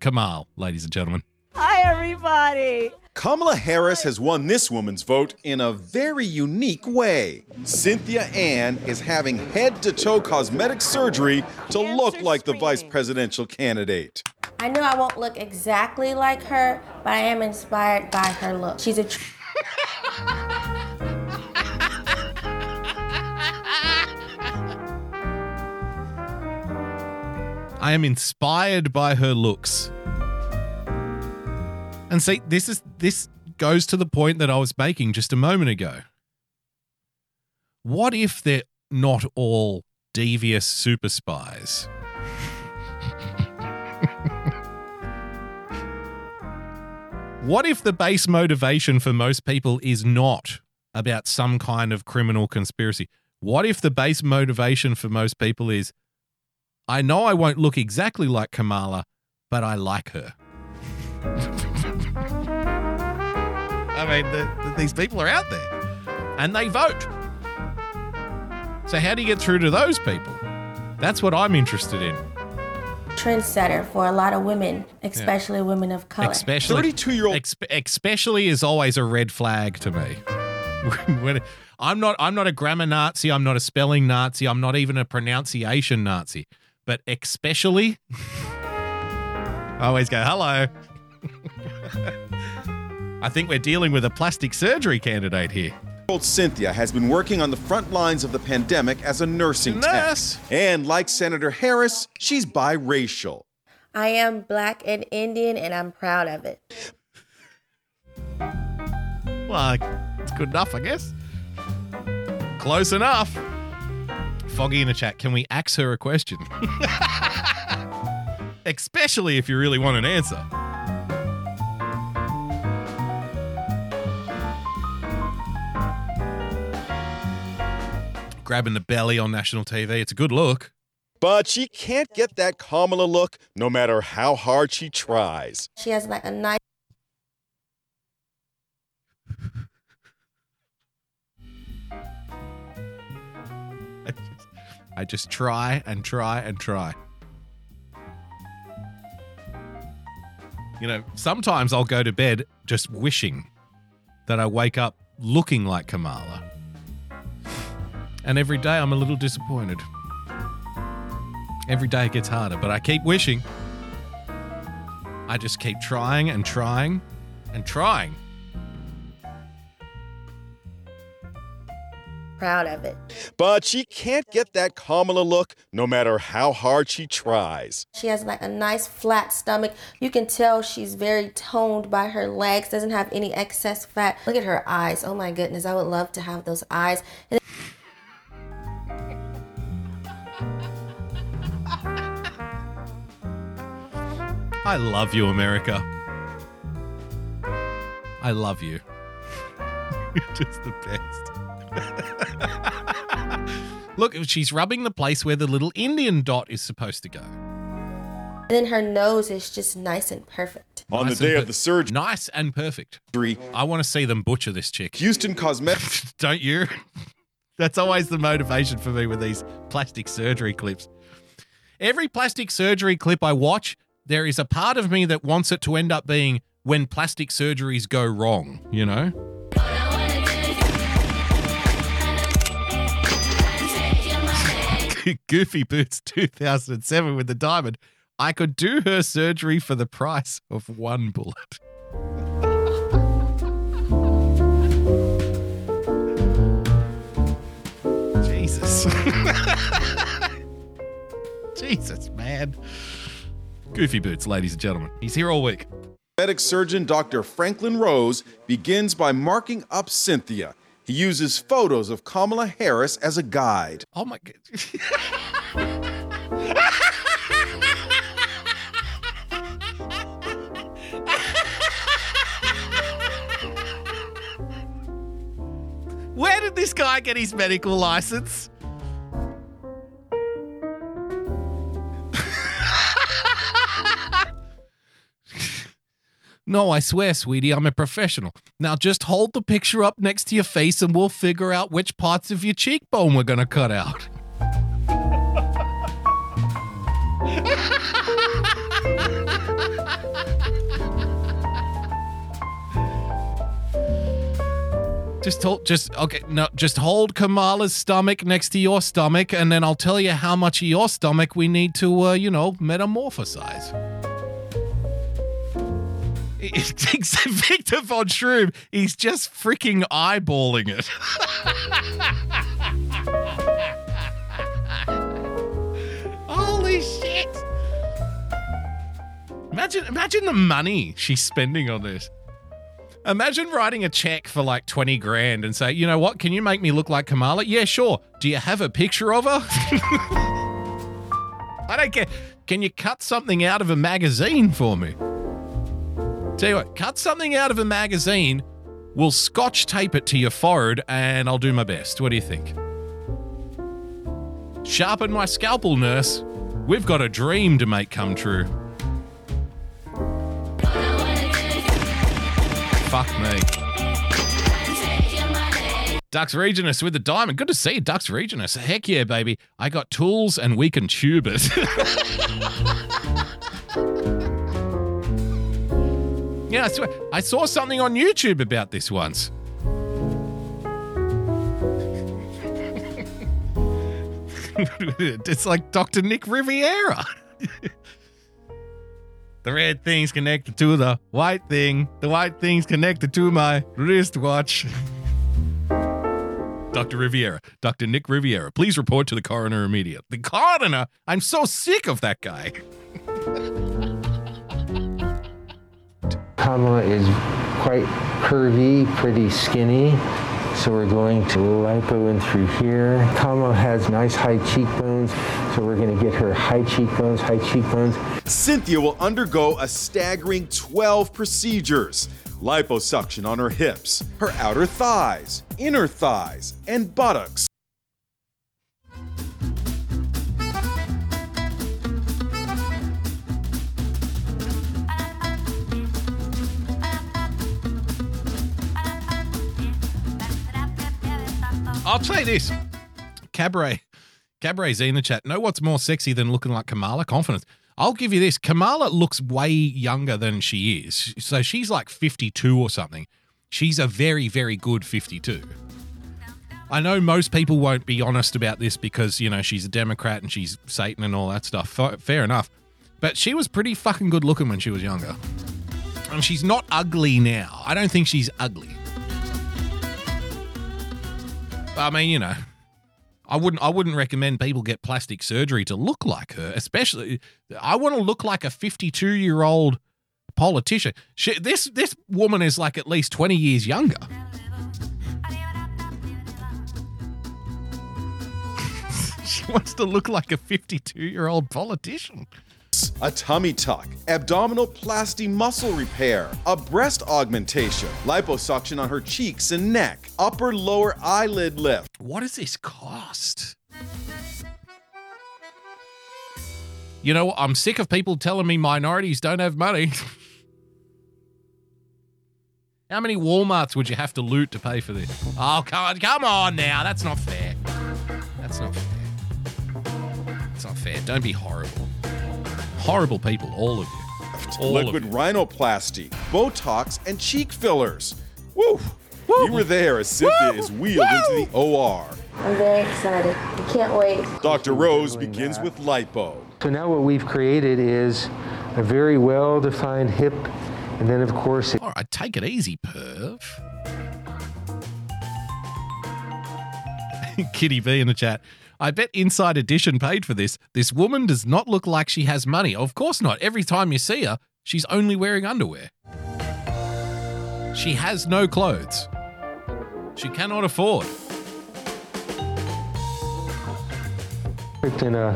Kamahl, ladies and gentlemen. Hi, everybody. Kamala Harris has won this woman's vote in a very unique way. Cynthia Ann is having head to toe cosmetic surgery to look like the vice presidential candidate. I know I won't look exactly like her, but I am inspired by her look. She's a. Tr- I am inspired by her looks. And see, this is this goes to the point that I was making just a moment ago. What if they're not all devious super spies? what if the base motivation for most people is not about some kind of criminal conspiracy? What if the base motivation for most people is I know I won't look exactly like Kamala, but I like her? I mean, the, the, these people are out there and they vote. So, how do you get through to those people? That's what I'm interested in. trendsetter for a lot of women, especially women of color. Especially 32 year old. especially is always a red flag to me. When- I'm not. I'm not a grammar Nazi. I'm not a spelling Nazi. I'm not even a pronunciation Nazi. But especially, I always go hello. I think we're dealing with a plastic surgery candidate here. Old Cynthia has been working on the front lines of the pandemic as a nursing Nurse. tech. And like Senator Harris, she's biracial. I am black and Indian, and I'm proud of it. Well, it's good enough, I guess. Close enough. Foggy in the chat, can we ask her a question? Especially if you really want an answer. Grabbing the belly on national TV. It's a good look. But she can't get that Kamala look no matter how hard she tries. She has like a nice. I just, I just try and try and try. You know, sometimes I'll go to bed just wishing that I wake up looking like Kamala. And every day I'm a little disappointed. Every day it gets harder, but I keep wishing. I just keep trying and trying and trying. Proud of it. But she can't get that Kamala look no matter how hard she tries. She has like a nice flat stomach. You can tell she's very toned by her legs, doesn't have any excess fat. Look at her eyes. Oh my goodness, I would love to have those eyes. And I love you, America. I love you. You're just the best. Look, she's rubbing the place where the little Indian dot is supposed to go. and then her nose is just nice and perfect. On Nice the day and of the surgery, Nice and perfect. I want to see them butcher this chick. Houston Cosmetics. Don't you? That's always the motivation for me with these plastic surgery clips. Every plastic surgery clip I watch, there is a part of me that wants it to end up being when plastic surgeries go wrong, you know? Goofy Boots 2007 with the diamond. I could do her surgery for the price of one bullet. Jesus. Jesus, man. Goofy Boots, ladies and gentlemen. He's here all week. Medic surgeon Dr. Franklin Rose begins by marking up Cynthia. He uses photos of Kamala Harris as a guide. Oh my god. Where did this guy get his medical license? No, I swear, sweetie, I'm a professional. Now just hold the picture up next to your face and we'll figure out which parts of your cheekbone we're gonna cut out. Just hold, just okay. No, just hold Kamala's stomach next to your stomach, and then I'll tell you how much of your stomach we need to, uh, you know, metamorphosize. It's Victor von Schroom. He's just freaking eyeballing it. Holy shit! Imagine, imagine the money she's spending on this. Imagine writing a check for like 20 grand and say, you know what, can you make me look like Kamala? Yeah, sure. Do you have a picture of her? I don't care. Can you cut something out of a magazine for me? Tell you what, cut something out of a magazine, we'll scotch tape it to your forehead, and I'll do my best. What do you think? Sharpen my scalpel, nurse. We've got a dream to make come true. Fuck me. Dux Regionus with the diamond. Good to see you, Dux Regionus. Heck yeah, baby. I got tools and we can tube it. yeah, I, swear, I saw something on YouTube about this once. it's like Dr. Nick Riviera. the red thing's connected to the white thing. The white thing's connected to my wristwatch. Dr. Riviera, Dr. Nick Riviera, please report to the coroner immediately. The coroner? I'm so sick of that guy. Kamala is quite curvy, pretty skinny. So we're going to lipo in through here. Kamala has nice high cheekbones, so we're going to get her high cheekbones, high cheekbones. Cynthia will undergo a staggering 12 procedures liposuction on her hips, her outer thighs, inner thighs, and buttocks. I'll say this. Cabaret. Cabaret's in the chat. Know what's more sexy than looking like Kamala? Confidence. I'll give you this. Kamala looks way younger than she is. So she's like 52 or something. She's a very, very good 52. I know most people won't be honest about this because, you know, she's a Democrat and she's Satan and all that stuff. Fair enough. But she was pretty fucking good looking when she was younger. And she's not ugly now. I don't think she's ugly. I mean, you know, I wouldn't I wouldn't recommend people get plastic surgery to look like her, especially I want to look like a 52-year-old politician. She, this this woman is like at least 20 years younger. she wants to look like a 52-year-old politician. A tummy tuck, abdominoplasty muscle repair, a breast augmentation, liposuction on her cheeks and neck, upper lower eyelid lift. What does this cost? You know, I'm sick of people telling me minorities don't have money. How many Walmarts would you have to loot to pay for this? Oh, come on, come on now. That's not fair. That's not fair. That's not fair. Don't be horrible. Horrible people, all of you. All Liquid of rhinoplasty, Botox, and cheek fillers. Woo! You were there as Cynthia is wheeled into the OR. I'm very excited. I can't wait. Dr. Rose begins with lipo. So now what we've created is a very well-defined hip, and then of course, All right, take it easy, perv. Kitty V in the chat. I bet Inside Edition paid for this. This woman does not look like she has money. Of course not. Every time you see her, she's only wearing underwear. She has no clothes. She cannot afford. In a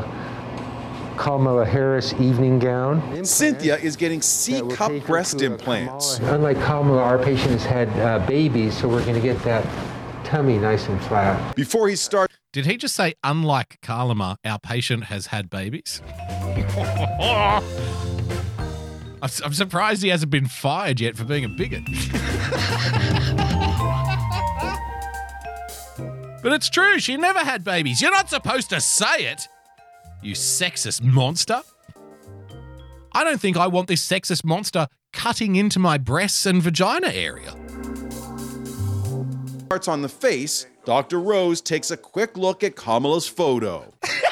Kamala Harris evening gown. Cynthia is getting C cup breast to a implants. Unlike Kamala, our patient has had uh, babies, so we're going to get that tummy nice and flat. Before he starts, Did he just say, unlike Karlama, our patient has had babies? I'm, surprised he hasn't been fired yet for being a bigot. but it's true, she never had babies. You're not supposed to say it, you sexist monster. I don't think I want this sexist monster cutting into my breasts and vagina area. Starts on the face, Dr. Rose takes a quick look at Kamala's photo.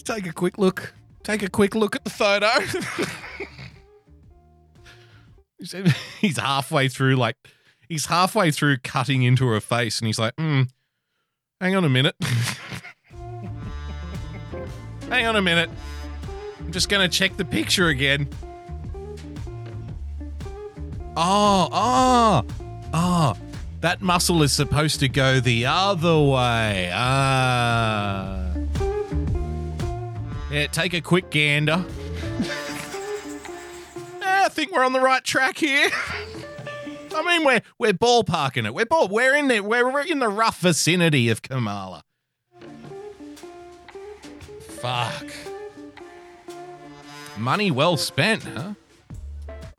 just take a quick look. Take a quick look at the photo. He's- halfway through, like, he's halfway through cutting into her face, and he's like, hmm, hang on a minute. hang on a minute. I'm just going to check the picture again. Oh, oh, oh. That muscle is supposed to go the other way. Ah. Yeah, take a quick gander. Yeah, I think we're on the right track here. I mean, we're we're ballparking it. We're ball. We're in there. We're, we're in the rough vicinity of Kamala. Fuck. Money well spent, huh?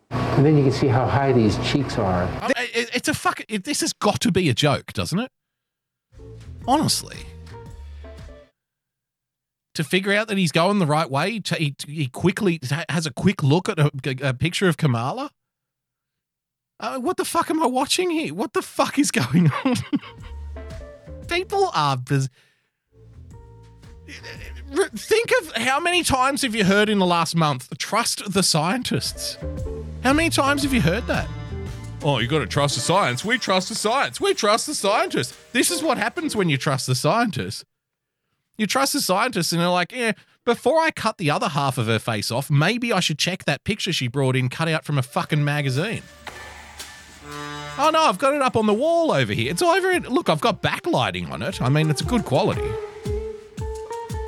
And then you can see how high these cheeks are. I mean, it- it's a fuck. It, this has got to be a joke, doesn't it? Honestly. To figure out that he's going the right way, he, he quickly has a quick look at a, a picture of Kamala. Uh, what the fuck am I watching here? What the fuck is going on? People are. Biz- Think of how many times have you heard in the last month, trust the scientists? How many times have you heard that? Oh, you got to trust the science. We trust the science. We trust the scientists. This is what happens when you trust the scientists. You trust the scientists, and they're like, yeah, before I cut the other half of her face off, maybe I should check that picture she brought in cut out from a fucking magazine. Oh no, I've got it up on the wall over here. It's over in, look, I've got backlighting on it. I mean, it's a good quality.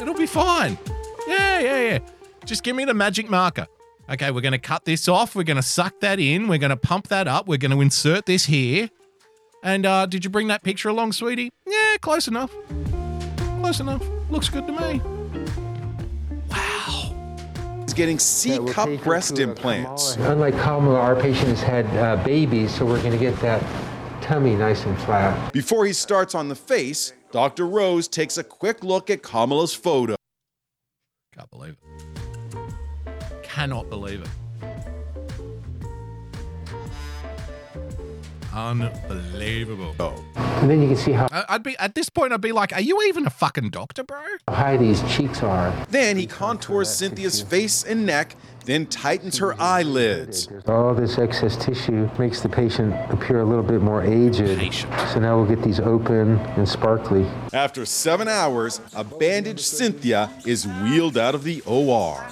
It'll be fine. Yeah, yeah, yeah. Just give me the magic marker. Okay, we're going to cut this off. We're going to suck that in. We're going to pump that up. We're going to insert this here. And uh, did you bring that picture along, sweetie? Yeah, close enough. Close enough. Looks good to me. Wow. He's getting C cup breast implants. Unlike Kamala, our patient has had uh, babies, so we're going to get that tummy nice and flat. Before he starts on the face, Dr. Rose takes a quick look at Kamala's photo. Can't believe it. Cannot believe it. Unbelievable. And then you can see how I- I'd be at this point. I'd be like, "Are you even a fucking doctor, bro?" How high these cheeks are. Then he contours Cynthia's face and neck, then tightens her eyelids. All this excess tissue makes the patient appear a little bit more aged. So now we'll get these open and sparkly. After seven hours, a bandaged Cynthia is wheeled out of the OR.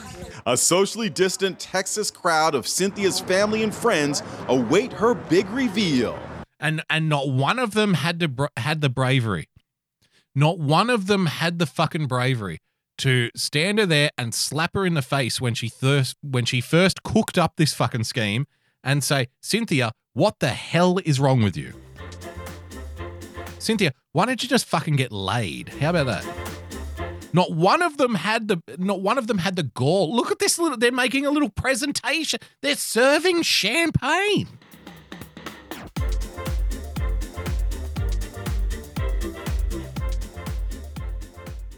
A socially distant Texas crowd of Cynthia's family and friends await her big reveal. and and not one of them had bra- had the bravery. Not one of them had the fucking bravery to stand her there and slap her in the face when she thirst when she first cooked up this fucking scheme and say, Cynthia, what the hell is wrong with you? Cynthia, why don't you just fucking get laid? How about that? Not one of them had the not one of them had the gall. Look at this little they're making a little presentation. They're serving champagne.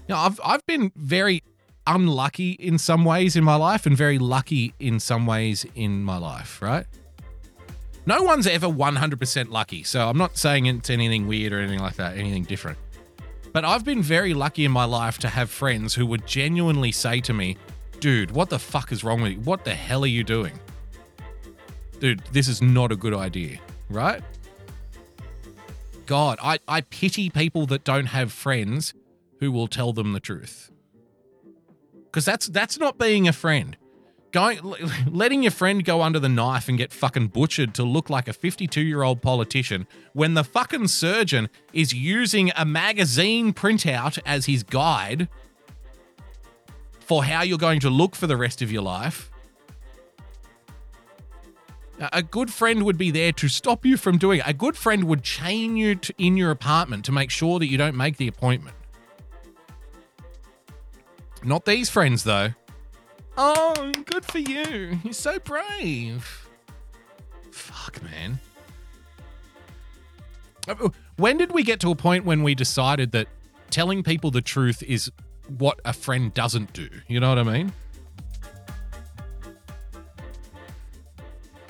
Know, I've I've been very unlucky in some ways in my life and very lucky in some ways in my life, right? No one's ever 100% lucky. So I'm not saying it's anything weird or anything like that, anything different. But I've been very lucky in my life to have friends who would genuinely say to me, dude, what the fuck is wrong with you? What the hell are you doing? Dude, this is not a good idea, right? God, I, I pity people that don't have friends who will tell them the truth. Because that's that's not being a friend. Going letting your friend go under the knife and get fucking butchered to look like a 52-year-old politician when the fucking surgeon is using a magazine printout as his guide for how you're going to look for the rest of your life. A good friend would be there to stop you from doing it. A good friend would chain you to, in your apartment to make sure that you don't make the appointment. Not these friends, though. Oh, good for you. You're so brave. Fuck, man. Uh, When did we get to a point when we decided that telling people the truth is what a friend doesn't do? You know what I mean?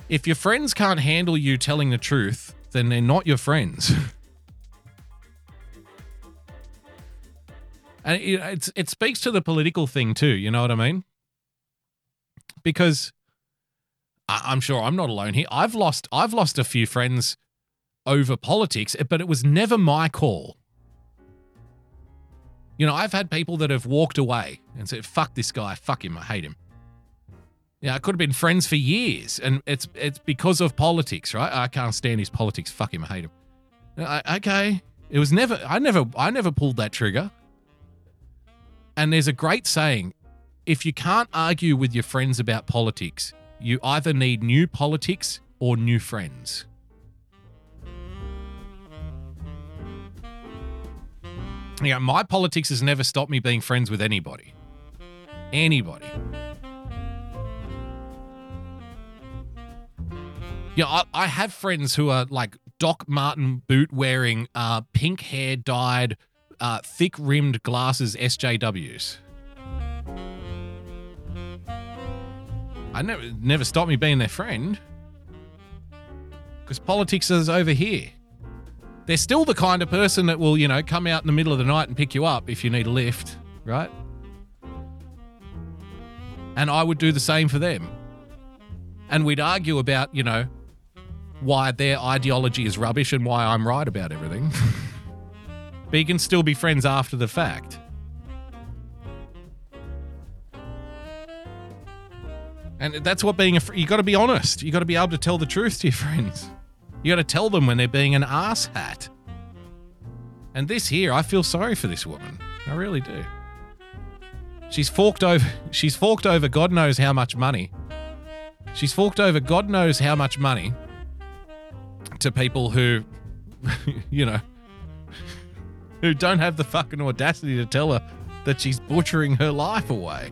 If your friends can't handle you telling the truth, then they're not your friends. and it, it speaks to the political thing too. You know what I mean? Because I, I'm sure I'm not alone here. I've lost I've lost a few friends over politics, but it was never my call. You know, I've had people that have walked away and said, "Fuck this guy, fuck him, I hate him." Yeah, I could have been friends for years, and it's it's because of politics, right? I can't stand his politics. Fuck him, I hate him. Uh, I, okay, it was never. I never. I never pulled that trigger. And there's a great saying: if you can't argue with your friends about politics, you either need new politics or new friends. You know, my politics has never stopped me being friends with anybody. Anybody. Yeah, I, I have friends who are like Doc Martin boot wearing, uh, pink hair dyed, uh, thick rimmed glasses SJWs. I never never stopped me being their friend. Because politics is over here. They're still the kind of person that will, you know, come out in the middle of the night and pick you up if you need a lift, right? And I would do the same for them. And we'd argue about, you know, why their ideology is rubbish and why I'm right about everything. but you can still be friends after the fact. And that's what being a fr- you got to be honest. You got to be able to tell the truth to your friends. You got to tell them when they're being an ass hat. And this here, I feel sorry for this woman. I really do. She's forked over she's forked over God knows how much money. She's forked over God knows how much money to people who you know who don't have the fucking audacity to tell her that she's butchering her life away.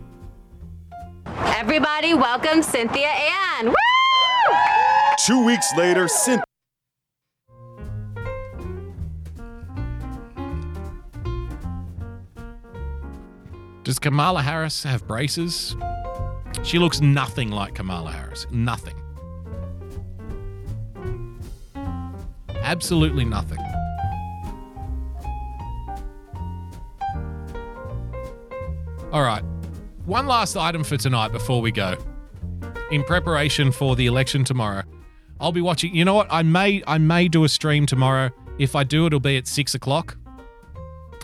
Everybody, welcome Cynthia Ann. Woo! Two weeks later, Cynthia. Does Kamala Harris have braces? She looks nothing like Kamala Harris. Nothing. Absolutely nothing. All right. One last item for tonight before we go. In preparation for the election tomorrow, I'll be watching. You know what? I may I may do a stream tomorrow. If I do, it'll be at six o'clock.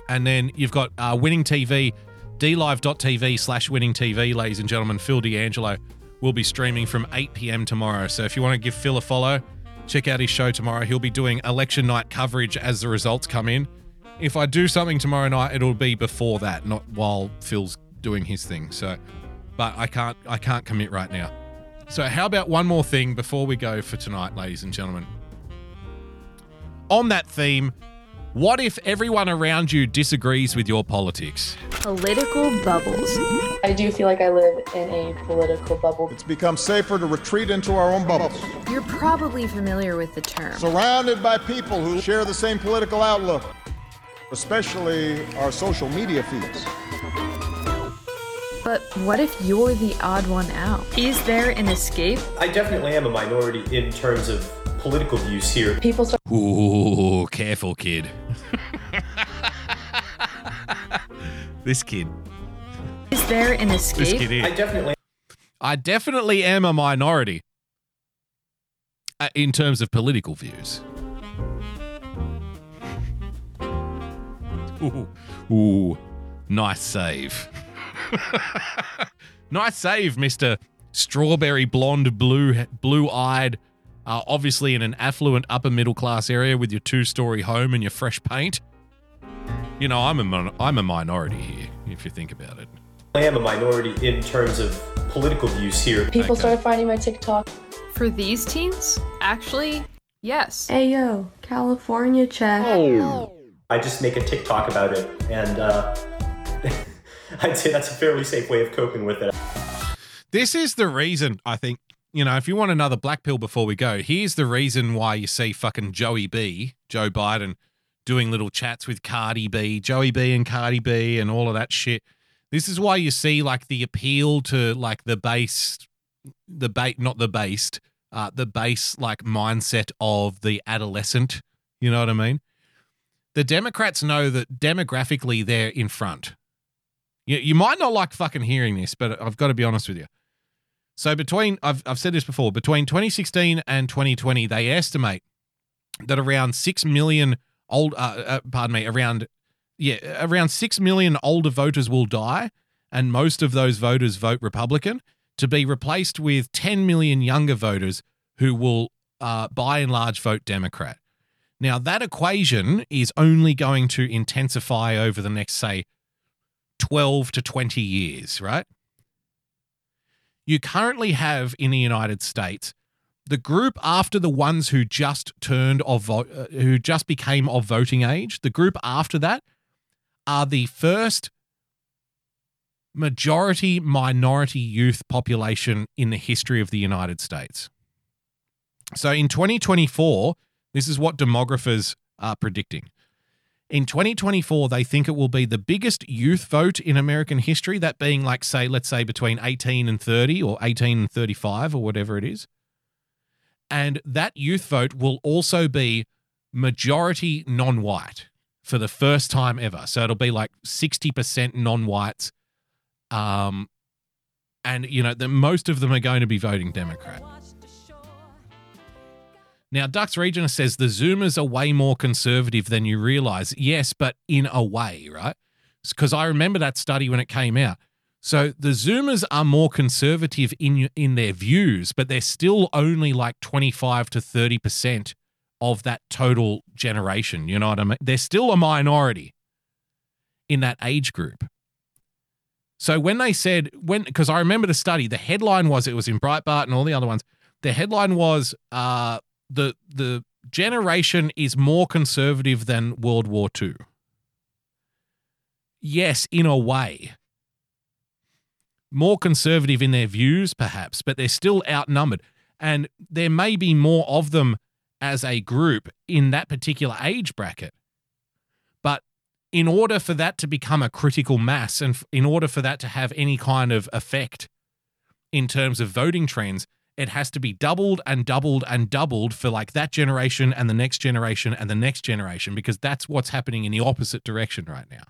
And then you've got uh, Winning TV, dlive.tv slash winning TV, ladies and gentlemen. Phil D'Angelo will be streaming from 8 p.m. tomorrow. So if you want to give Phil a follow, check out his show tomorrow. He'll be doing election night coverage as the results come in. If I do something tomorrow night, it'll be before that, not while Phil's doing his thing. So, but I can't I can't commit right now. So how about one more thing before we go for tonight, ladies and gentlemen? On that theme, what if everyone around you disagrees with your politics? Political bubbles. I do feel like I live in a political bubble. It's become safer to retreat into our own bubbles. You're probably familiar with the term. Surrounded by people who share the same political outlook, especially our social media feeds. But what if you're the odd one out? Is there an escape? I definitely am a minority in terms of political views here. People start. Ooh, careful, kid. this kid. Is there an This escape? kid is. I definitely. I definitely am a minority uh, in terms of political views. Ooh, ooh, nice save. nice save, Mister Strawberry Blonde, blue, blue-eyed. Uh, obviously, in an affluent upper middle class area with your two-story home and your fresh paint. You know, I'm a mon- I'm a minority here, if you think about it. I am a minority in terms of political views here. People started finding my TikTok. For these teens? Actually, yes. Hey yo, California check. I just make a TikTok about it, and uh, I'd say that's a fairly safe way of coping with it. This is the reason I think, you know, if you want another black pill before we go, here's the reason why you see fucking Joey B, Joe Biden, doing little chats with Cardi B, Joey B and Cardi B and all of that shit. This is why you see like the appeal to like the base, the bait, not the based, uh, the base like mindset of the adolescent. You know what I mean? The Democrats know that demographically they're in front. You, you might not like fucking hearing this, but I've got to be honest with you. So between I've I've said this before, between 2016 and 2020, they estimate that around six million old, uh, uh, pardon me, around yeah, around six million older voters will die, and most of those voters vote Republican, to be replaced with 10 million younger voters who will, uh, by and large, vote Democrat. Now that equation is only going to intensify over the next, say, 12 to 20 years, right? You currently have in the United States the group after the ones who just turned of uh, who just became of voting age, the group after that are the first majority minority youth population in the history of the United States. So in 2024, this is what demographers are predicting. In 2024, they think it will be the biggest youth vote in American history, that being like, say, let's say between 18 and 30 or 18 and 35 or whatever it is. And that youth vote will also be majority non white for the first time ever. So it'll be like 60% non whites. Um, and, you know, the, most of them are going to be voting Democrat. Now, Dux Regina says the Zoomers are way more conservative than you realize. Yes, but in a way, right? Because I remember that study when it came out. So the Zoomers are more conservative in in their views, but they're still only like 25 to 30% of that total generation. You know what I mean? They're still a minority in that age group. So when they said when because I remember the study, the headline was it was in Breitbart and all the other ones. The headline was uh the the generation is more conservative than World War II. Yes, in a way. More conservative in their views, perhaps, but they're still outnumbered. And there may be more of them as a group in that particular age bracket. But in order for that to become a critical mass and in order for that to have any kind of effect in terms of voting trends, it has to be doubled and doubled and doubled for like that generation and the next generation and the next generation because that's what's happening in the opposite direction right now.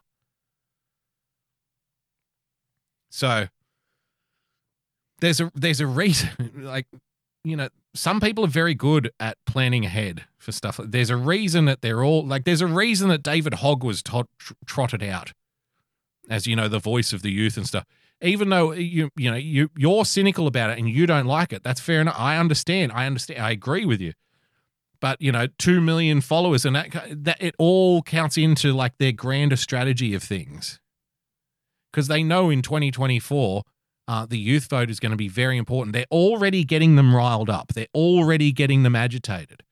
So there's a there's a reason like you know some people are very good at planning ahead for stuff. There's a reason that they're all like there's a reason that David Hogg was tot- trotted out as you know the voice of the youth and stuff even though you you know you you're cynical about it and you don't like it that's fair enough i understand i understand i agree with you but you know 2 million followers and that that it all counts into like their grander strategy of things because they know in 2024 uh, the youth vote is going to be very important. They're already getting them riled up. They're already getting them agitated.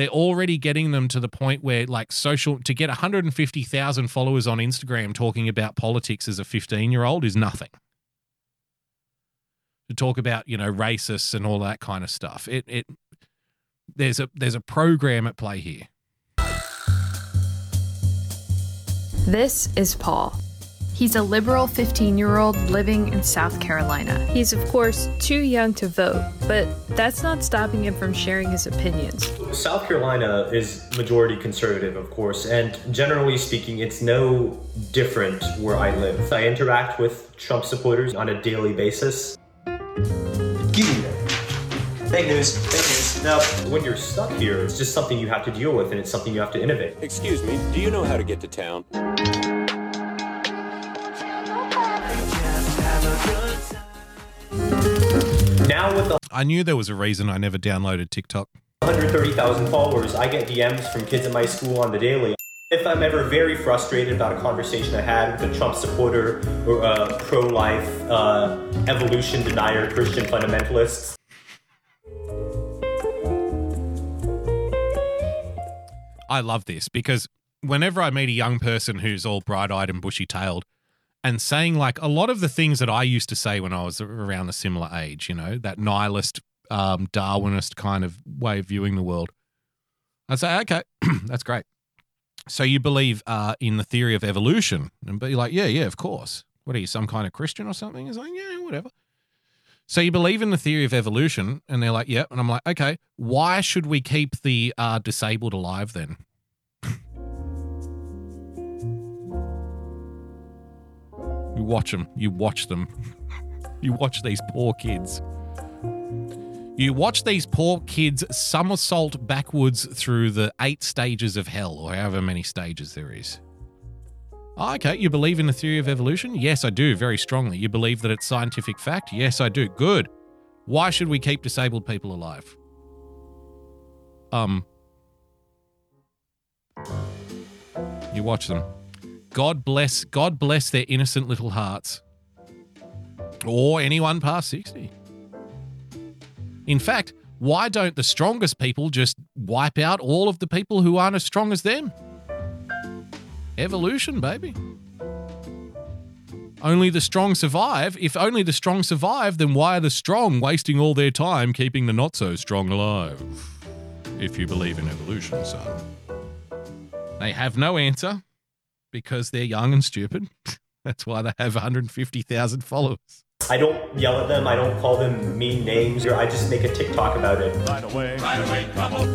They're already getting them to the point where, like, social to get 150,000 followers on Instagram talking about politics as a 15 year old is nothing. To talk about, you know, racists and all that kind of stuff. It, it, there's a there's a program at play here. This is Paul. He's a liberal 15 year old living in South Carolina. He's, of course, too young to vote, but that's not stopping him from sharing his opinions. South Carolina is majority conservative, of course, and generally speaking, it's no different where I live. I interact with Trump supporters on a daily basis. Give me that. Fake news, fake news. Now, when you're stuck here, it's just something you have to deal with, and it's something you have to innovate. Excuse me, do you know how to get to town? Now with the I knew there was a reason I never downloaded TikTok. 130,000 followers, I get DMs from kids at my school on the daily. If I'm ever very frustrated about a conversation I had with a Trump supporter or a pro life, uh, evolution denier Christian fundamentalist, I love this because whenever I meet a young person who's all bright eyed and bushy tailed and saying like a lot of the things that I used to say when I was around a similar age, you know, that nihilist, um, Darwinist kind of way of viewing the world, I say, okay, that's great. So you believe uh, in the theory of evolution? And be like, yeah, yeah, of course. What are you, some kind of Christian or something? He's like, yeah, whatever. So you believe in the theory of evolution, and they're like, yeah. And I'm like, "Okay, why should we keep the uh, disabled alive then?" You watch them. You watch them. you watch these poor kids. You watch these poor kids somersault backwards through the eight stages of hell, or however many stages there is. Oh, okay, you believe in the theory of evolution? Yes, I do, very strongly. You believe that it's scientific fact? Yes, I do. Good. Why should we keep disabled people alive? Um. You watch them. God bless God bless their innocent little hearts. Or anyone past 60. In fact, why don't the strongest people just wipe out all of the people who aren't as strong as them? Evolution, baby. Only the strong survive. If only the strong survive, then why are the strong wasting all their time keeping the not so strong alive? If you believe in evolution, son. They have no answer because they're young and stupid. That's why they have 150,000 followers. I don't yell at them, I don't call them mean names, or I just make a TikTok about it. Right away, right away, couple.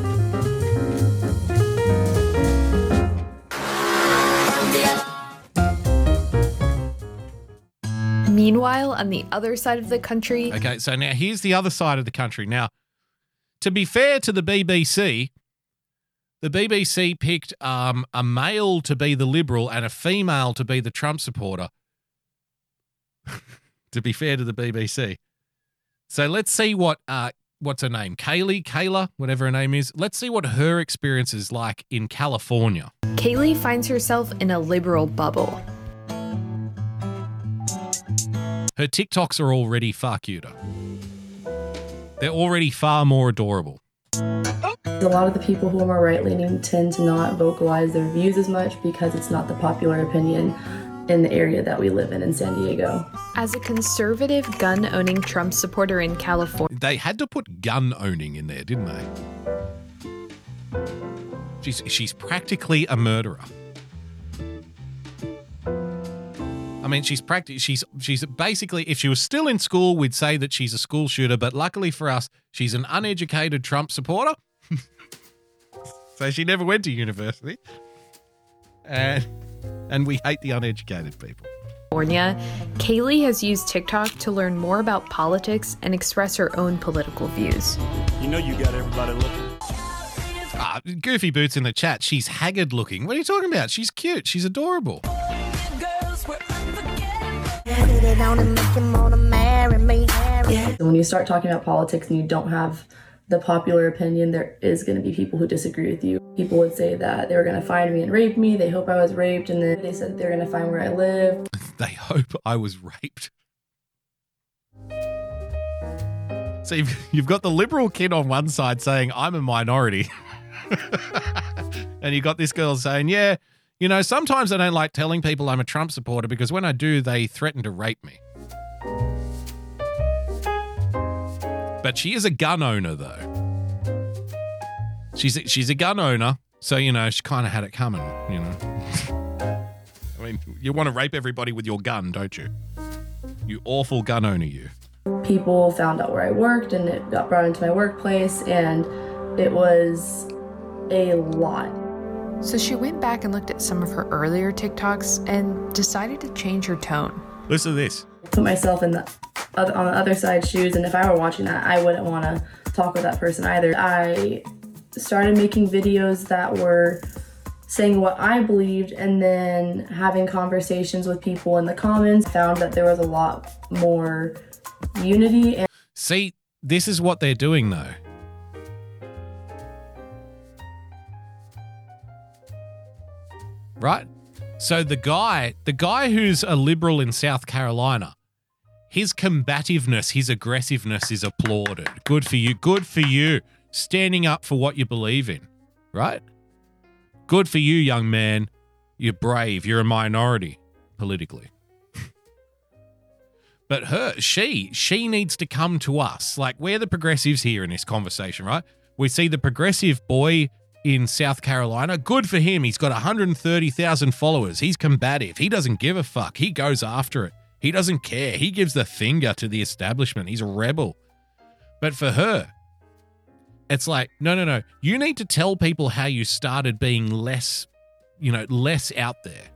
Meanwhile, on the other side of the country, Okay, so now here's the other side of the country. Now, to be fair to the BBC, the BBC picked um, a male to be the Liberal and a female to be the Trump supporter. to be fair to the BBC. So let's see what uh, what's her name, Kaylee, Kayla, whatever her name is. Let's see what her experience is like in California. Kaylee finds herself in a liberal bubble. Her TikToks are already far cuter. They're already far more adorable. A lot of the people who are more right leaning tend to not vocalize their views as much because it's not the popular opinion in the area that we live in in San Diego. As a conservative gun owning Trump supporter in California, They had to put gun owning in there, didn't they? She's she's practically a murderer. I mean, she's practically she's she's basically if she was still in school, we'd say that she's a school shooter. But luckily for us, she's an uneducated Trump supporter. So she never went to university, and and we hate the uneducated people. California, Kaylee has used TikTok to learn more about politics and express her own political views. You know you got everybody looking. Ah, Goofy Boots in the chat. She's haggard looking. What are you talking about? She's cute. She's adorable. So when you start talking about politics and you don't have the popular opinion, there is going to be people who disagree with you. People would say that they were going to find me and rape me. They hope I was raped, and then they said they're going to find where I live. they hope I was raped. So you've, you've got the liberal kid on one side saying, I'm a minority. and you've got this girl saying, Yeah, you know, sometimes I don't like telling people I'm a Trump supporter because when I do, they threaten to rape me. But she is a gun owner, though. She's a, she's a gun owner, so you know she kind of had it coming. You know, I mean, you want to rape everybody with your gun, don't you? You awful gun owner, you. People found out where I worked and it got brought into my workplace, and it was a lot. So she went back and looked at some of her earlier TikToks and decided to change her tone. Listen to this. Put myself in the oth- on the other side's shoes, and if I were watching that, I wouldn't want to talk with that person either. I started making videos that were saying what I believed and then having conversations with people in the comments. Found that there was a lot more unity and See, this is what they're doing, though. Right? So the guy, the guy who's a liberal in South Carolina, his combativeness, his aggressiveness is applauded. Good for you. Good for you. Standing up for what you believe in, right? Good for you, young man. You're brave. You're a minority politically. But her, she, she needs to come to us. Like we're the progressives here in this conversation, right? We see the progressive boy in South Carolina. Good for him. He's got 130,000 followers. He's combative. He doesn't give a fuck. He goes after it. He doesn't care. He gives the finger to the establishment. He's a rebel. But for her, it's like, no, no, no. You need to tell people how you started being less, you know, less out there.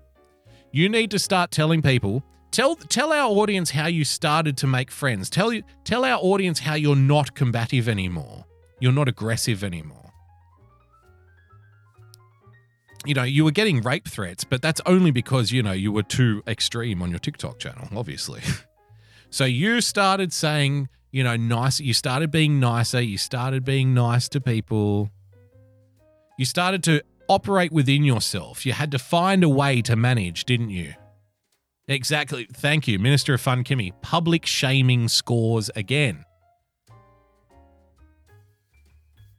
You need to start telling people Tell tell our audience how you started to make friends. Tell you tell our audience how you're not combative anymore. You're not aggressive anymore. You know, you were getting rape threats, but that's only because, you know, you were too extreme on your TikTok channel, obviously. so you started saying, you know, nice, you started being nicer, you started being nice to people. You started to operate within yourself. You had to find a way to manage, didn't you? Exactly. Thank you, Minister of Fun Kimmy. Public shaming scores again.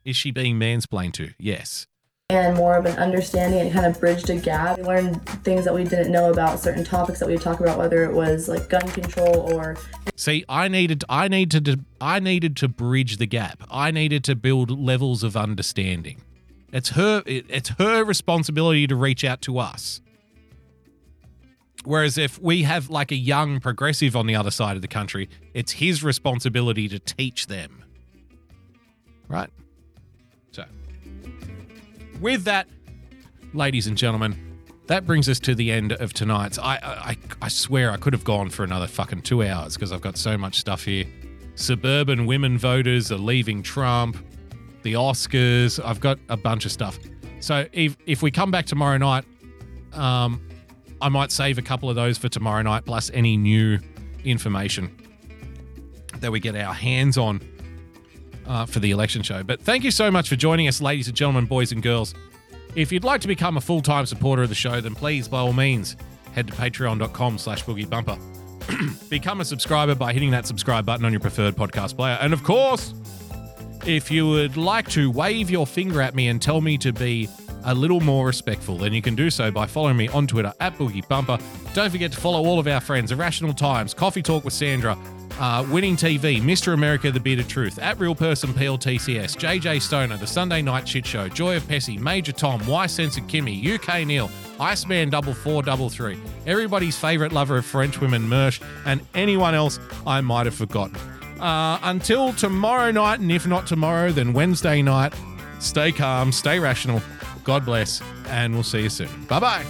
Is she being mansplained to? Yes. And more of an understanding and kind of bridged a gap. We learned things that we didn't know about certain topics that we talk about, whether it was like gun control or See, I needed I needed to I needed to bridge the gap. I needed to build levels of understanding. It's her it, it's her responsibility to reach out to us. Whereas if we have like a young progressive on the other side of the country, it's his responsibility to teach them. Right? With that, ladies and gentlemen, that brings us to the end of tonight's. I I, I swear I could have gone for another fucking two hours because I've got so much stuff here. Suburban women voters are leaving Trump. The Oscars. I've got a bunch of stuff. So if if we come back tomorrow night, um, I might save a couple of those for tomorrow night, plus any new information that we get our hands on uh, for the election show. But thank you so much for joining us, ladies and gentlemen, boys and girls. If you'd like to become a full-time supporter of the show, then please, by all means, head to patreon.com slash boogiebumper. Become a subscriber by hitting that subscribe button on your preferred podcast player. And of course, if you would like to wave your finger at me and tell me to be a little more respectful, then you can do so by following me on Twitter at Boogie Bumper. Don't forget to follow all of our friends Irrational Times, Coffee Talk with Sandra, uh, Winning TV, Mr. America, The Bearded Truth, At Real Person PLTCS, JJ Stoner, The Sunday Night Shit Show, Joy of Pessy, Major Tom, Y Censored Kimmy, UK Neil, Iceman Double Four Double Three, everybody's favourite lover of French women, Mersh, and anyone else I might have forgotten. Uh, until tomorrow night, and if not tomorrow, then Wednesday night, stay calm, stay rational. God bless, and we'll see you soon. Bye bye.